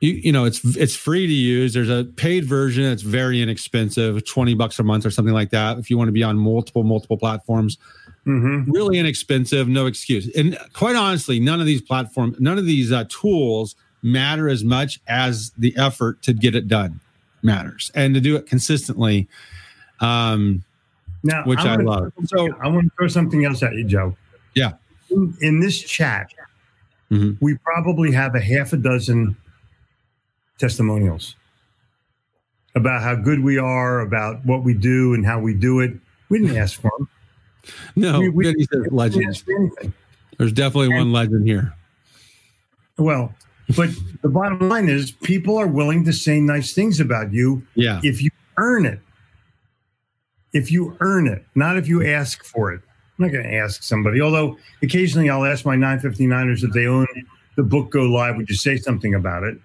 You, you know it's it's free to use. There's a paid version that's very inexpensive, twenty bucks a month or something like that. If you want to be on multiple multiple platforms, Mm-hmm. really inexpensive, no excuse. And quite honestly, none of these platforms, none of these uh, tools matter as much as the effort to get it done matters and to do it consistently, um, Now, which I, wanna love. So, I want to throw something else at you, Joe. Yeah. In, in this chat, Mhm. we probably have a half a dozen testimonials about how good we are, about what we do, and how we do it. We didn't ask for them. no, we, we, we didn't legends. ask for anything. There's definitely one legend here. Well, but the bottom line is people are willing to say nice things about you Yeah. if you earn it. If you earn it, not if you ask for it. I'm not going to ask somebody, although occasionally I'll ask my 959ers if they own the book Go Live, would you say something about it?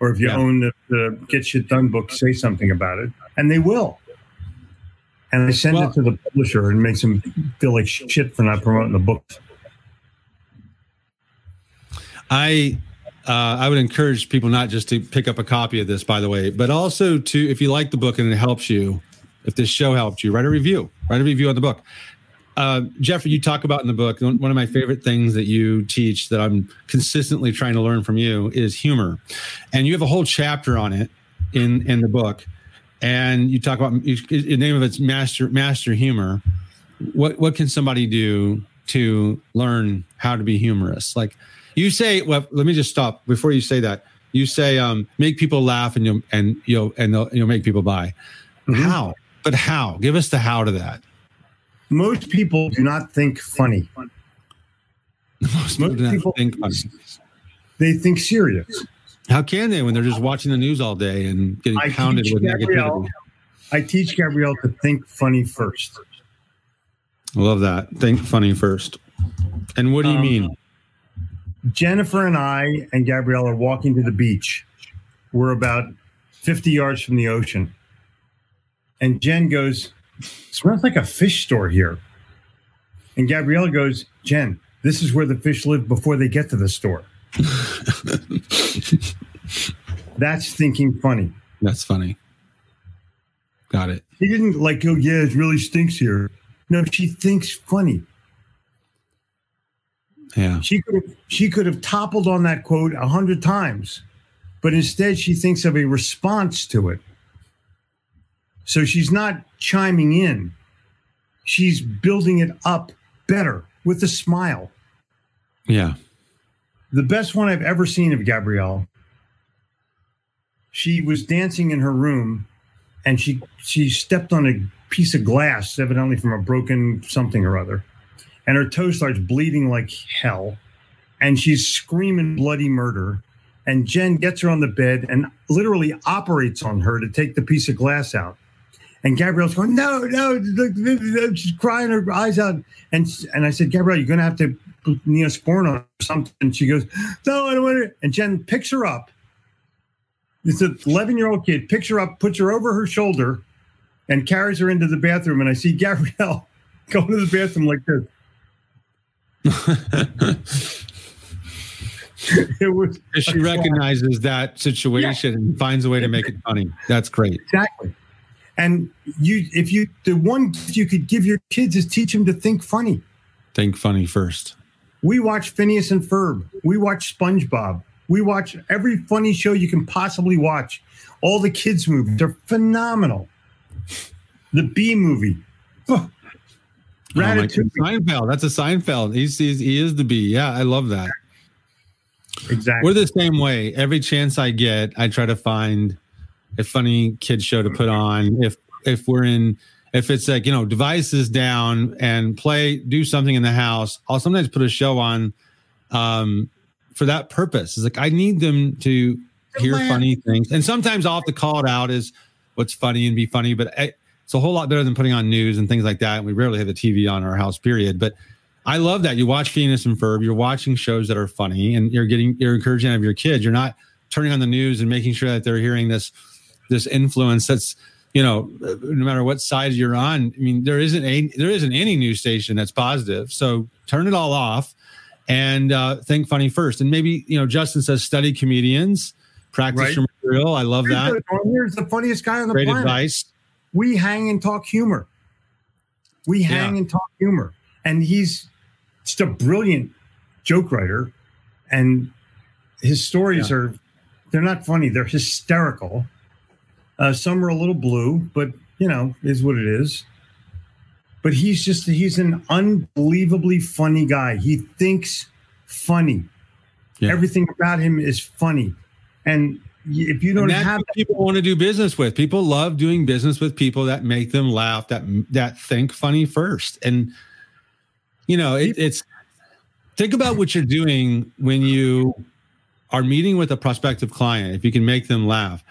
Or if you Yeah. own the, the Get Shit Done book, say something about it. And they will. And I send Well- it to the publisher and makes them feel like shit for not promoting the book. I uh, I would encourage people not just to pick up a copy of this, by the way, but also to if you like the book and it helps you, if this show helped you, write a review. Write a review on the book. Uh, Jeffrey, you talk about in the book one of my favorite things that you teach that I'm consistently trying to learn from you is humor, and you have a whole chapter on it in in the book, and you talk about you, the name of it's master master humor. What what can somebody do to learn how to be humorous? Like you say, well, let me just stop before you say that. You say, um, make people laugh and you'll and you'll and they'll, you'll make people buy. Mhm. How? But how? Give us the how to that. Most people do not think funny. Most people Most do people think funny. They think serious. How can they when they're just watching the news all day and getting I pounded with Gabrielle- negativity? I teach Gabrielle to think funny first. I love that. Think funny first. And what do you Um, mean? Jennifer and I and Gabrielle are walking to the beach. We're about 50 yards from the ocean. And Jen goes, Smells like a fish store here. And Gabrielle goes, Jen, this is where the fish live before they get to the store. [LAUGHS] That's thinking funny. That's funny. Got it. She didn't like go, yeah, it really stinks here. No, she thinks funny. Yeah. She could have she could have toppled on that quote a hundred times, but instead she thinks of a response to it. So she's not chiming in. She's building it up better with a smile. Yeah. The best one I've ever seen of Gabrielle. She was dancing in her room and she she stepped on a piece of glass, evidently from a broken something or other. And her toe starts bleeding like hell. And she's screaming bloody murder. And Jen gets her on the bed and literally operates on her to take the piece of glass out. And Gabrielle's going, no, no, look, look, look," she's crying her eyes out. And and I said, Gabrielle, you're going to have to put Neosporin on or something. And she goes, no, I don't want to. And Jen picks her up. It's an 11 year old kid, picks her up, puts her over her shoulder, and carries her into the bathroom. And I see Gabrielle [LAUGHS] go to the bathroom like this. [LAUGHS] it was she recognizes that situation and finds a way to make it funny. That's great. exactly. And you, if you, the one gift you could give your kids is teach them to think funny. Think funny first. We watch Phineas and Ferb. We watch SpongeBob. We watch every funny show you can possibly watch. All the kids' movies are phenomenal. The Bee Movie. Oh, Oh my Seinfeld. That's a Seinfeld. He's, he's he is the bee. Yeah, I love that. exactly. We're the same way. Every chance I get, I try to find a funny kid show to put on. If if we're in, if it's like you know, devices down and play, do something in the house. I'll sometimes put a show on, um, for that purpose. It's like I need them to hear funny things, and sometimes I'll have to call it out as what's funny and be funny. But it's a whole lot better than putting on news and things like that. And we rarely have the TV on our house, period. But I love that you watch Phineas and Ferb. You're watching shows that are funny, and you're getting you're encouraging of your kids. You're not turning on the news and making sure that they're hearing this this influence that's you know no matter what side you're on i mean there isn't a there isn't any news station that's positive. So turn it all off and uh, think funny first. And maybe you know justin says study comedians practice right. your material. I love that. here's the funniest guy on the great planet. advice. We hang and talk humor. We hang yeah. and talk humor. And he's just a brilliant joke writer. And his stories yeah. are they're not funny. They're hysterical uh, some are a little blue, but you know, is what it is. But he's just he's an unbelievably funny guy. He thinks funny. Yeah. Everything about him is funny. And if you don't have people want to do business with, people love doing business with people that make them laugh, that that think funny first. And you know, it, it's think about what you're doing when you are meeting with a prospective client. If you can make them laugh,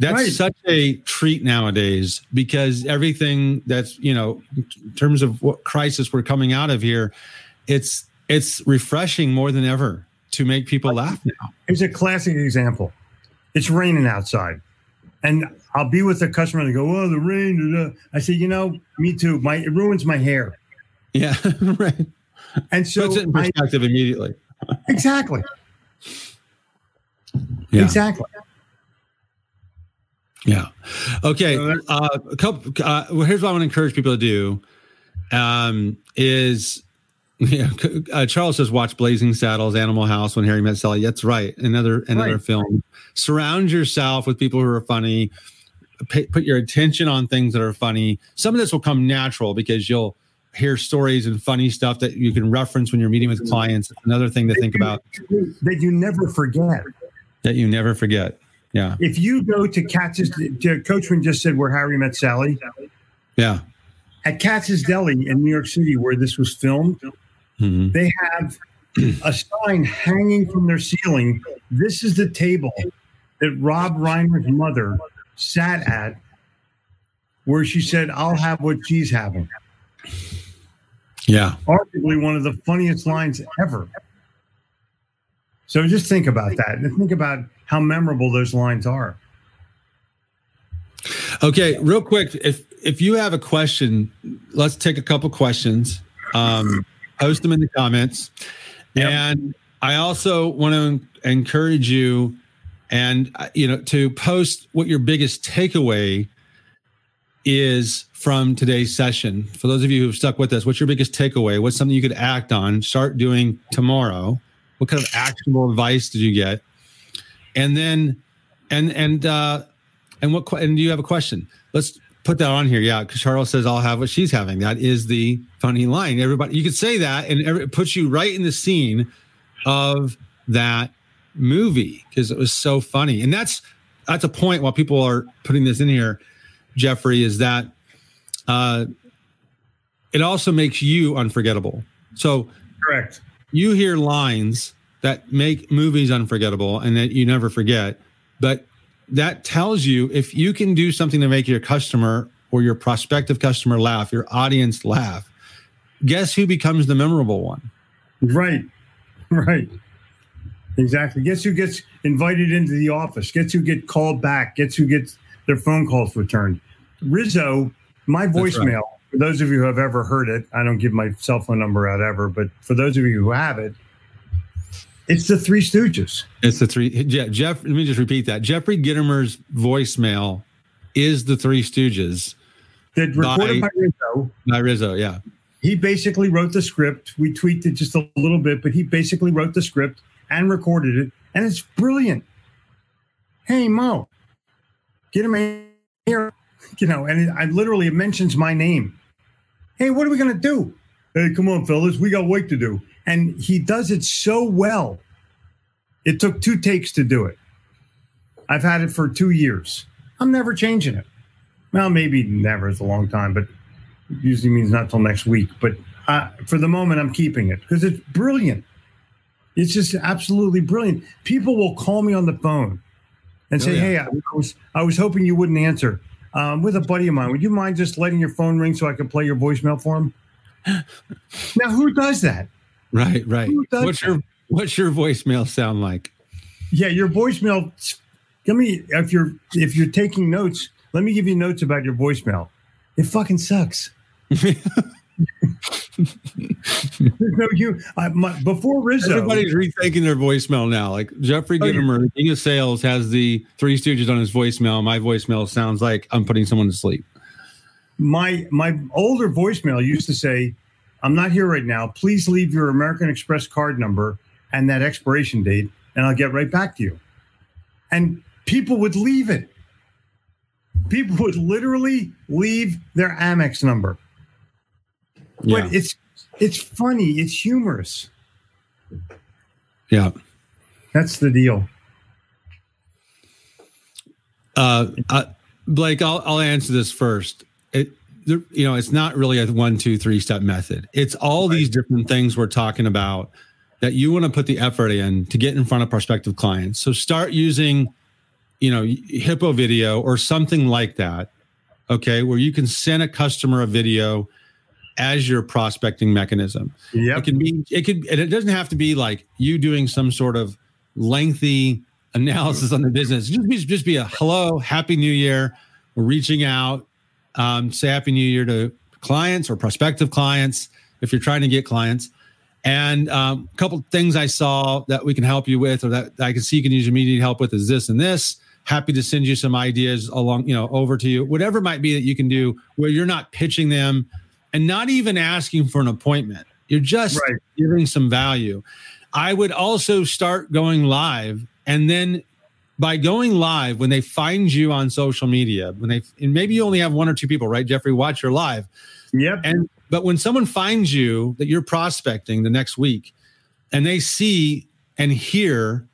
that's right. such a treat nowadays because everything that's you know in terms of what crisis we're coming out of here it's it's refreshing more than ever to make people laugh now. Here's a classic example. It's raining outside. And i'll be with a customer and they go oh the rain i say you know me too. My it ruins my hair. Yeah [LAUGHS] right. And so puts it in perspective I, immediately. [LAUGHS] Exactly. Yeah. exactly yeah. Okay. Uh, a couple. Uh, well, here's what I want to encourage people to do. Um, is [LAUGHS] yeah, uh, Charles says watch Blazing Saddles, Animal House, When Harry Met Sally. That's right. Another another right. film. Surround yourself with people who are funny. Pay, put your attention on things that are funny. Some of this will come natural because you'll hear stories and funny stuff that you can reference when you're meeting with clients. Another thing to think about that you never forget. That you never forget. Yeah. If you go to Katz's, Coachman just said where Harry met Sally. Yeah. At Katz's Deli in New York City, where this was filmed, mm-hmm. they have a sign hanging from their ceiling. This is the table that Rob Reiner's mother sat at, where she said, I'll have what she's having. Yeah. Arguably one of the funniest lines ever. So just think about that and think about how memorable those lines are. Okay, real quick, if if you have a question, let's take a couple questions. Um, post them in the comments, yep. and I also want to encourage you, and uh, you know, to post what your biggest takeaway is from today's session. For those of you who've stuck with us, what's your biggest takeaway? What's something you could act on, start doing tomorrow? What kind of actionable advice did you get? And then, and and uh, and what? And do you have a question? Let's put that on here. Yeah, because Charles says I'll have what she's having. That is the funny line. Everybody, you could say that, and it puts you right in the scene of that movie because it was so funny. And that's that's a point while people are putting this in here, Jeffrey, is that uh, it also makes you unforgettable. So correct. You hear lines that make movies unforgettable and that you never forget. But that tells you if you can do something to make your customer or your prospective customer laugh, your audience laugh, guess who becomes the memorable one? Right. [LAUGHS] Right. Exactly. Guess who gets invited into the office? Guess who get called back? Guess who gets their phone calls returned? Rizzo, my voicemail, right. for those of you who have ever heard it, I don't give my cell phone number out ever, but for those of you who have it, it's the Three Stooges. It's the three. Jeff, Jeff, let me just repeat that. Jeffrey Gitomer's voicemail is the Three Stooges. That recorded by, by Rizzo. By Rizzo, yeah. He basically wrote the script. We tweaked it just a little bit, but he basically wrote the script and recorded it, and it's brilliant. Hey Mo, get him here. [LAUGHS] You know, and it, I literally it mentions my name. Hey, what are we gonna do? Hey, come on, fellas, we got work to do. And he does it so well. It took two takes to do it. I've had it for two years. I'm never changing it. Well, maybe never is a long time, but usually means not till next week. But uh, for the moment, I'm keeping it because it's brilliant. It's just absolutely brilliant. People will call me on the phone and say, Oh, yeah. "Hey, I was I was hoping you wouldn't answer." Um, with a buddy of mine, would you mind just letting your phone ring so I can play your voicemail for him? [GASPS] now, who does that? Right, right. What's your what's your voicemail sound like? Yeah, your voicemail. Let me if you're if you're taking notes, let me give you notes about your voicemail. It fucking sucks. There's no you. I, my, before Rizzo, Everybody's rethinking their voicemail now. Like Jeffrey Oh. King of Sales, has the Three Stooges on his voicemail. My voicemail sounds like I'm putting someone to sleep. my my older voicemail used to say, "I'm not here right now. Please leave your American Express card number and that expiration date, and I'll get right back to you." And people would leave it. People would literally leave their Amex number. Yeah, But it's it's funny. It's humorous. yeah. That's the deal. Uh, uh, Blake, I'll I'll answer this first. It, you know, it's not really a one, two, three step method. It's all these different things we're talking about that you want to put the effort in to get in front of prospective clients. So start using, you know, Hippo video or something like that. Okay, where you can send a customer a video as your prospecting mechanism. Yeah. It can be, it could, and it doesn't have to be like you doing some sort of lengthy [LAUGHS] analysis on the business. Just be, just be a hello, happy new year. We're reaching out, um, say happy new year to clients or prospective clients if you're trying to get clients. And um, a couple things I saw that we can help you with, or that I can see you can use immediate help with, is this and this. Happy to send you some ideas along, you know, over to you. Whatever it might be that you can do, where you're not pitching them and not even asking for an appointment. You're just Right. giving some value. I would also start going live, and then by going live, when they find you on social media, when they and maybe you only have one or two people, right, Jeffrey, watch your live. Yep. And but when someone finds you that you're prospecting the next week and they see and hear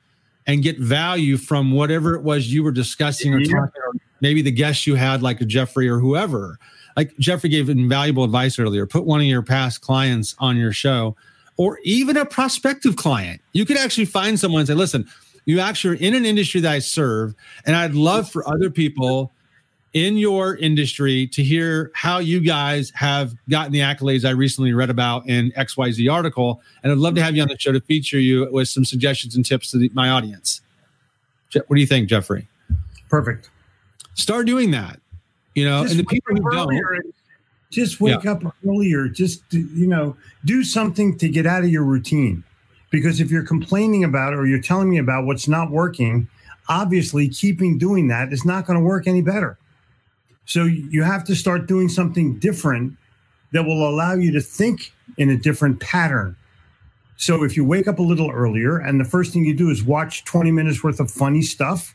and get value from whatever it was you were discussing or Yeah. talking, or maybe the guests you had, like a Jeffrey or whoever. Like Jeffrey gave invaluable advice earlier. Put one of your past clients on your show, or even a prospective client. You could actually find someone and say, listen, you actually are in an industry that I serve, and I'd love for other people in your industry to hear how you guys have gotten the accolades I recently read about in XYZ article. And I'd love to have you on the show to feature you with some suggestions and tips to the, my audience. What do you think, Jeffrey? Perfect. Start doing that. You know, Just and the people who don't, Just wake up earlier. Just you know, do something to get out of your routine. Because if you're complaining about it or you're telling me about what's not working, obviously keeping doing that is not going to work any better. So you have to start doing something different that will allow you to think in a different pattern. So if you wake up a little earlier and the first thing you do is watch 20 minutes worth of funny stuff,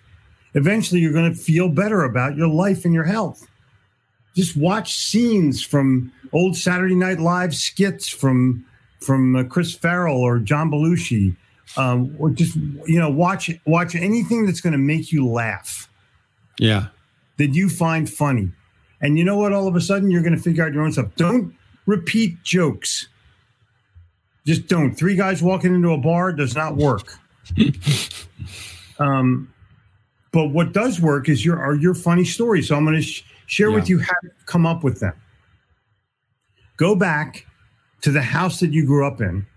eventually you're going to feel better about your life and your health. Just watch scenes from old Saturday Night Live skits from from uh, Chris Farley or John Belushi, um, or just you know watch watch anything that's going to make you laugh yeah, that you find funny. And you know what? All of a sudden, you're going to figure out your own stuff. Don't repeat jokes. Just don't. Three guys walking into a bar does not work. [LAUGHS] um, but what does work is your are your funny stories. So I'm going to sh- share with you how to come up with them. Go back to the house that you grew up in,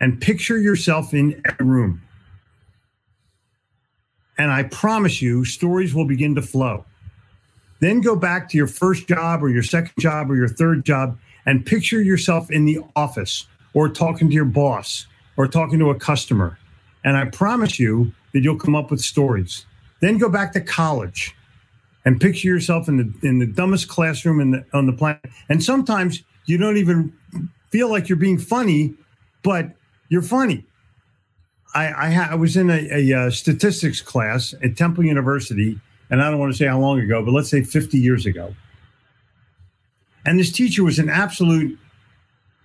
and picture yourself in a room. And I promise you, stories will begin to flow. Then go back to your first job or your second job or your third job and picture yourself in the office or talking to your boss or talking to a customer. And I promise you that you'll come up with stories. Then go back to college and picture yourself in the in the dumbest classroom in the, on the planet. And sometimes you don't even feel like you're being funny, but you're funny. I, I, ha- I was in a, a, uh statistics class at Temple University, and I don't want to say how long ago, but let's say 50 years ago. And this teacher was an absolute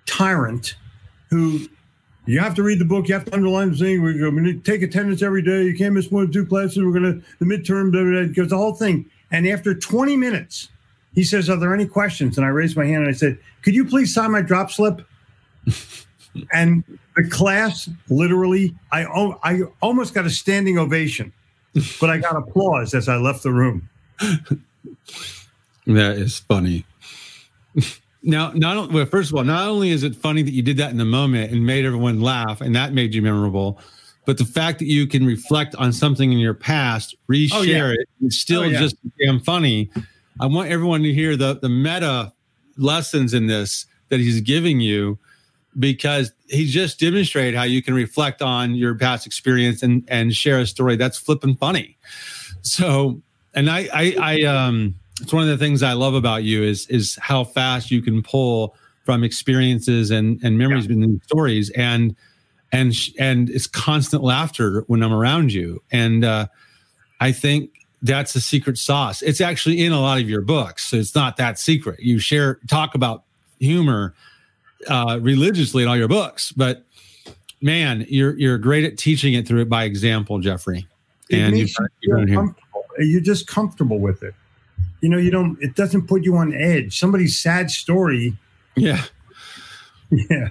tyrant who you have to read the book, you have to underline the thing. We're going to take attendance every day. You can't miss one or two classes. We're going to, the midterm, goes the whole thing. And after 20 minutes, he says, Are there any questions? And I raised my hand and I said, Could you please sign my drop slip? [LAUGHS] and the class literally, I I almost got a standing ovation, but I got applause as I left the room. [LAUGHS] That is funny. Now, not well, first of all, not only is it funny that you did that in the moment and made everyone laugh, and that made you memorable, but the fact that you can reflect on something in your past, reshare oh, yeah. it, it's still oh, yeah. just damn funny. I want everyone to hear the the meta lessons in this that he's giving you because he just demonstrated how you can reflect on your past experience and and share a story that's flipping funny. So, and I I, I um it's one of the things I love about you is is how fast you can pull from experiences and and memories yeah. and stories and and and it's constant laughter when I'm around you and uh, I think that's the secret sauce. It's actually in a lot of your books, so it's not that secret. You share talk about humor uh, religiously in all your books, but man, you're you're great at teaching it through it by example, Jeffrey. It and you, you're, you're just comfortable with it you know, you don't, it doesn't put you on edge. Somebody's sad story. Yeah. Yeah.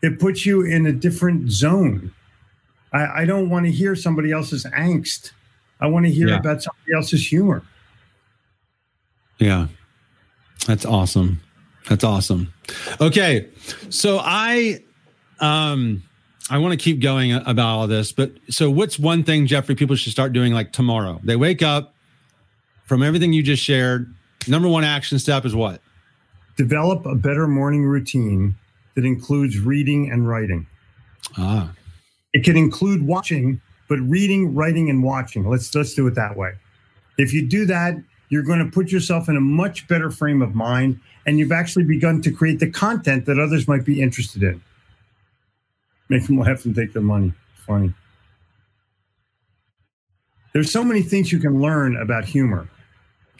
It puts you in a different zone. I, I don't want to hear somebody else's angst. I want to hear yeah. about somebody else's humor. Yeah. That's awesome. That's awesome. Okay. So I, um, I want to keep going about all this, but so what's one thing, Jeffrey, people should start doing like tomorrow? They wake up, from everything you just shared, number one action step is what? Develop a better morning routine that includes reading and writing. Ah. It can include watching, but reading, writing, and watching. Let's let's do it that way. If you do that, you're going to put yourself in a much better frame of mind, and you've actually begun to create the content that others might be interested in. Make them laugh and take their money. Funny. There's so many things you can learn about humor.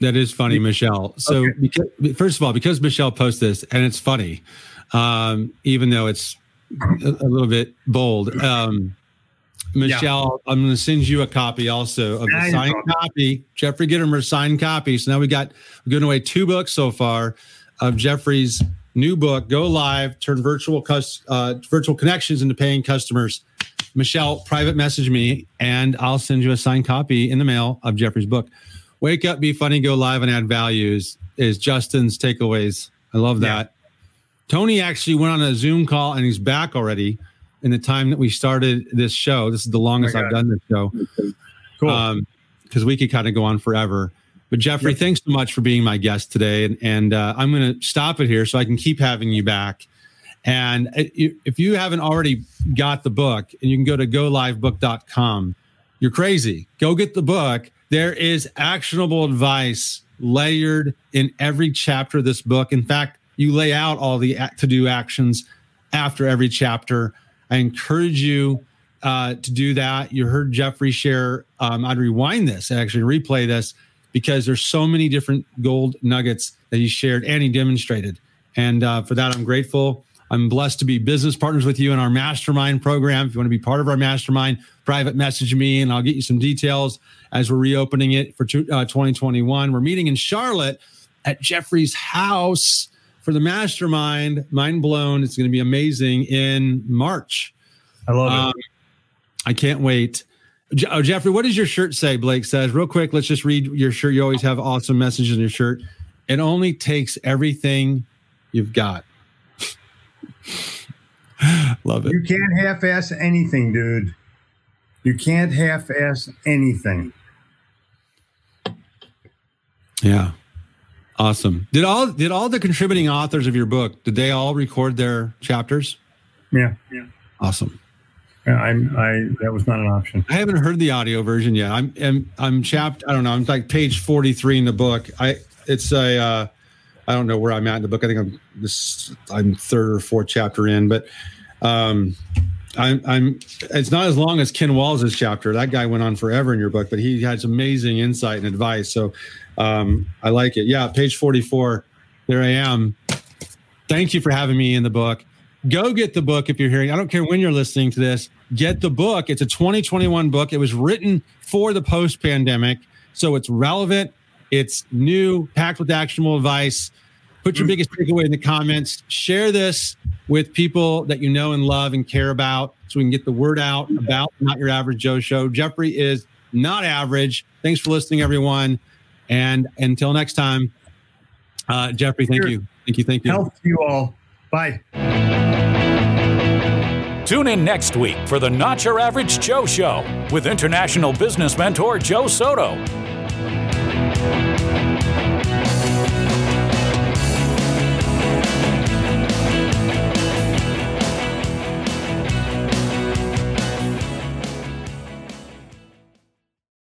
That is funny, Michelle. So, okay. because, first of all, because Michelle posts this and it's funny, um, even though it's a, a little bit bold. Um, Michelle, yeah. I'm going to send you a copy also of the signed copy. Jeffrey Gitomer signed copy. So now we got we're giving away two books so far of Jeffrey's new book, Go Live, Turn Virtual uh, Virtual Connections into Paying Customers. Michelle, private message me, and I'll send you a signed copy in the mail of Jeffrey's book. Wake up, be funny, go live, and add values is Justin's takeaways. I love that. Yeah. Tony actually went on a Zoom call and he's back already in the time that we started this show. This is the longest I've done this show. Cool. Um, because we could kind of go on forever. But Jeffrey, yep. thanks so much for being my guest today. And, and uh, I'm going to stop it here so I can keep having you back. And if you haven't already got the book, and you can go to golivebook.com, you're crazy. Go get the book. There is actionable advice layered in every chapter of this book. In fact, you lay out all the to do actions after every chapter. I encourage you uh, to do that. You heard Jeffrey share. Um, I'd rewind this and actually replay this because there's so many different gold nuggets that he shared and he demonstrated. And uh, for that, I'm grateful. I'm blessed to be business partners with you in our mastermind program. If you want to be part of our mastermind, private message me and I'll get you some details as we're reopening it for uh, 2021. We're meeting in Charlotte at Jeffrey's house for the mastermind. Mind blown. It's going to be amazing in March. I love um, it. I can't wait. Oh, Jeffrey, what does your shirt say? Blake says, real quick, let's just read your shirt. You always have awesome messages in your shirt. It only takes everything you've got. [LAUGHS] Love it. You can't half ass anything, dude. You can't half ass anything. Yeah. Awesome. Did all did all the contributing authors of your book, did they all record their chapters? Yeah. Yeah. Awesome. Yeah, I'm I that was not an option. I haven't heard the audio version yet. I'm I'm I'm chapped, I don't know, I'm like page 43 in the book. I it's a uh I don't know where I'm at in the book. I think I'm this I'm third or fourth chapter in, but um, I'm I'm it's not as long as Ken Walls' chapter. That guy went on forever in your book, but he has amazing insight and advice. So um, I like it. Yeah, page 44. There I am. Thank you for having me in the book. Go get the book if you're hearing. I don't care when you're listening to this. Get the book. It's a 2021 book. It was written for the post pandemic, so it's relevant it's new, packed with actionable advice. Put your biggest takeaway in the comments. Share this with people that you know and love and care about so we can get the word out about Not Your Average Joe Show. Jeffrey is not average. Thanks for listening, everyone. And until next time, uh, Jeffrey, thank you. Thank you. Thank you. Health to you all. Bye. Tune in next week for the Not Your Average Joe Show with international business mentor Joe Soto.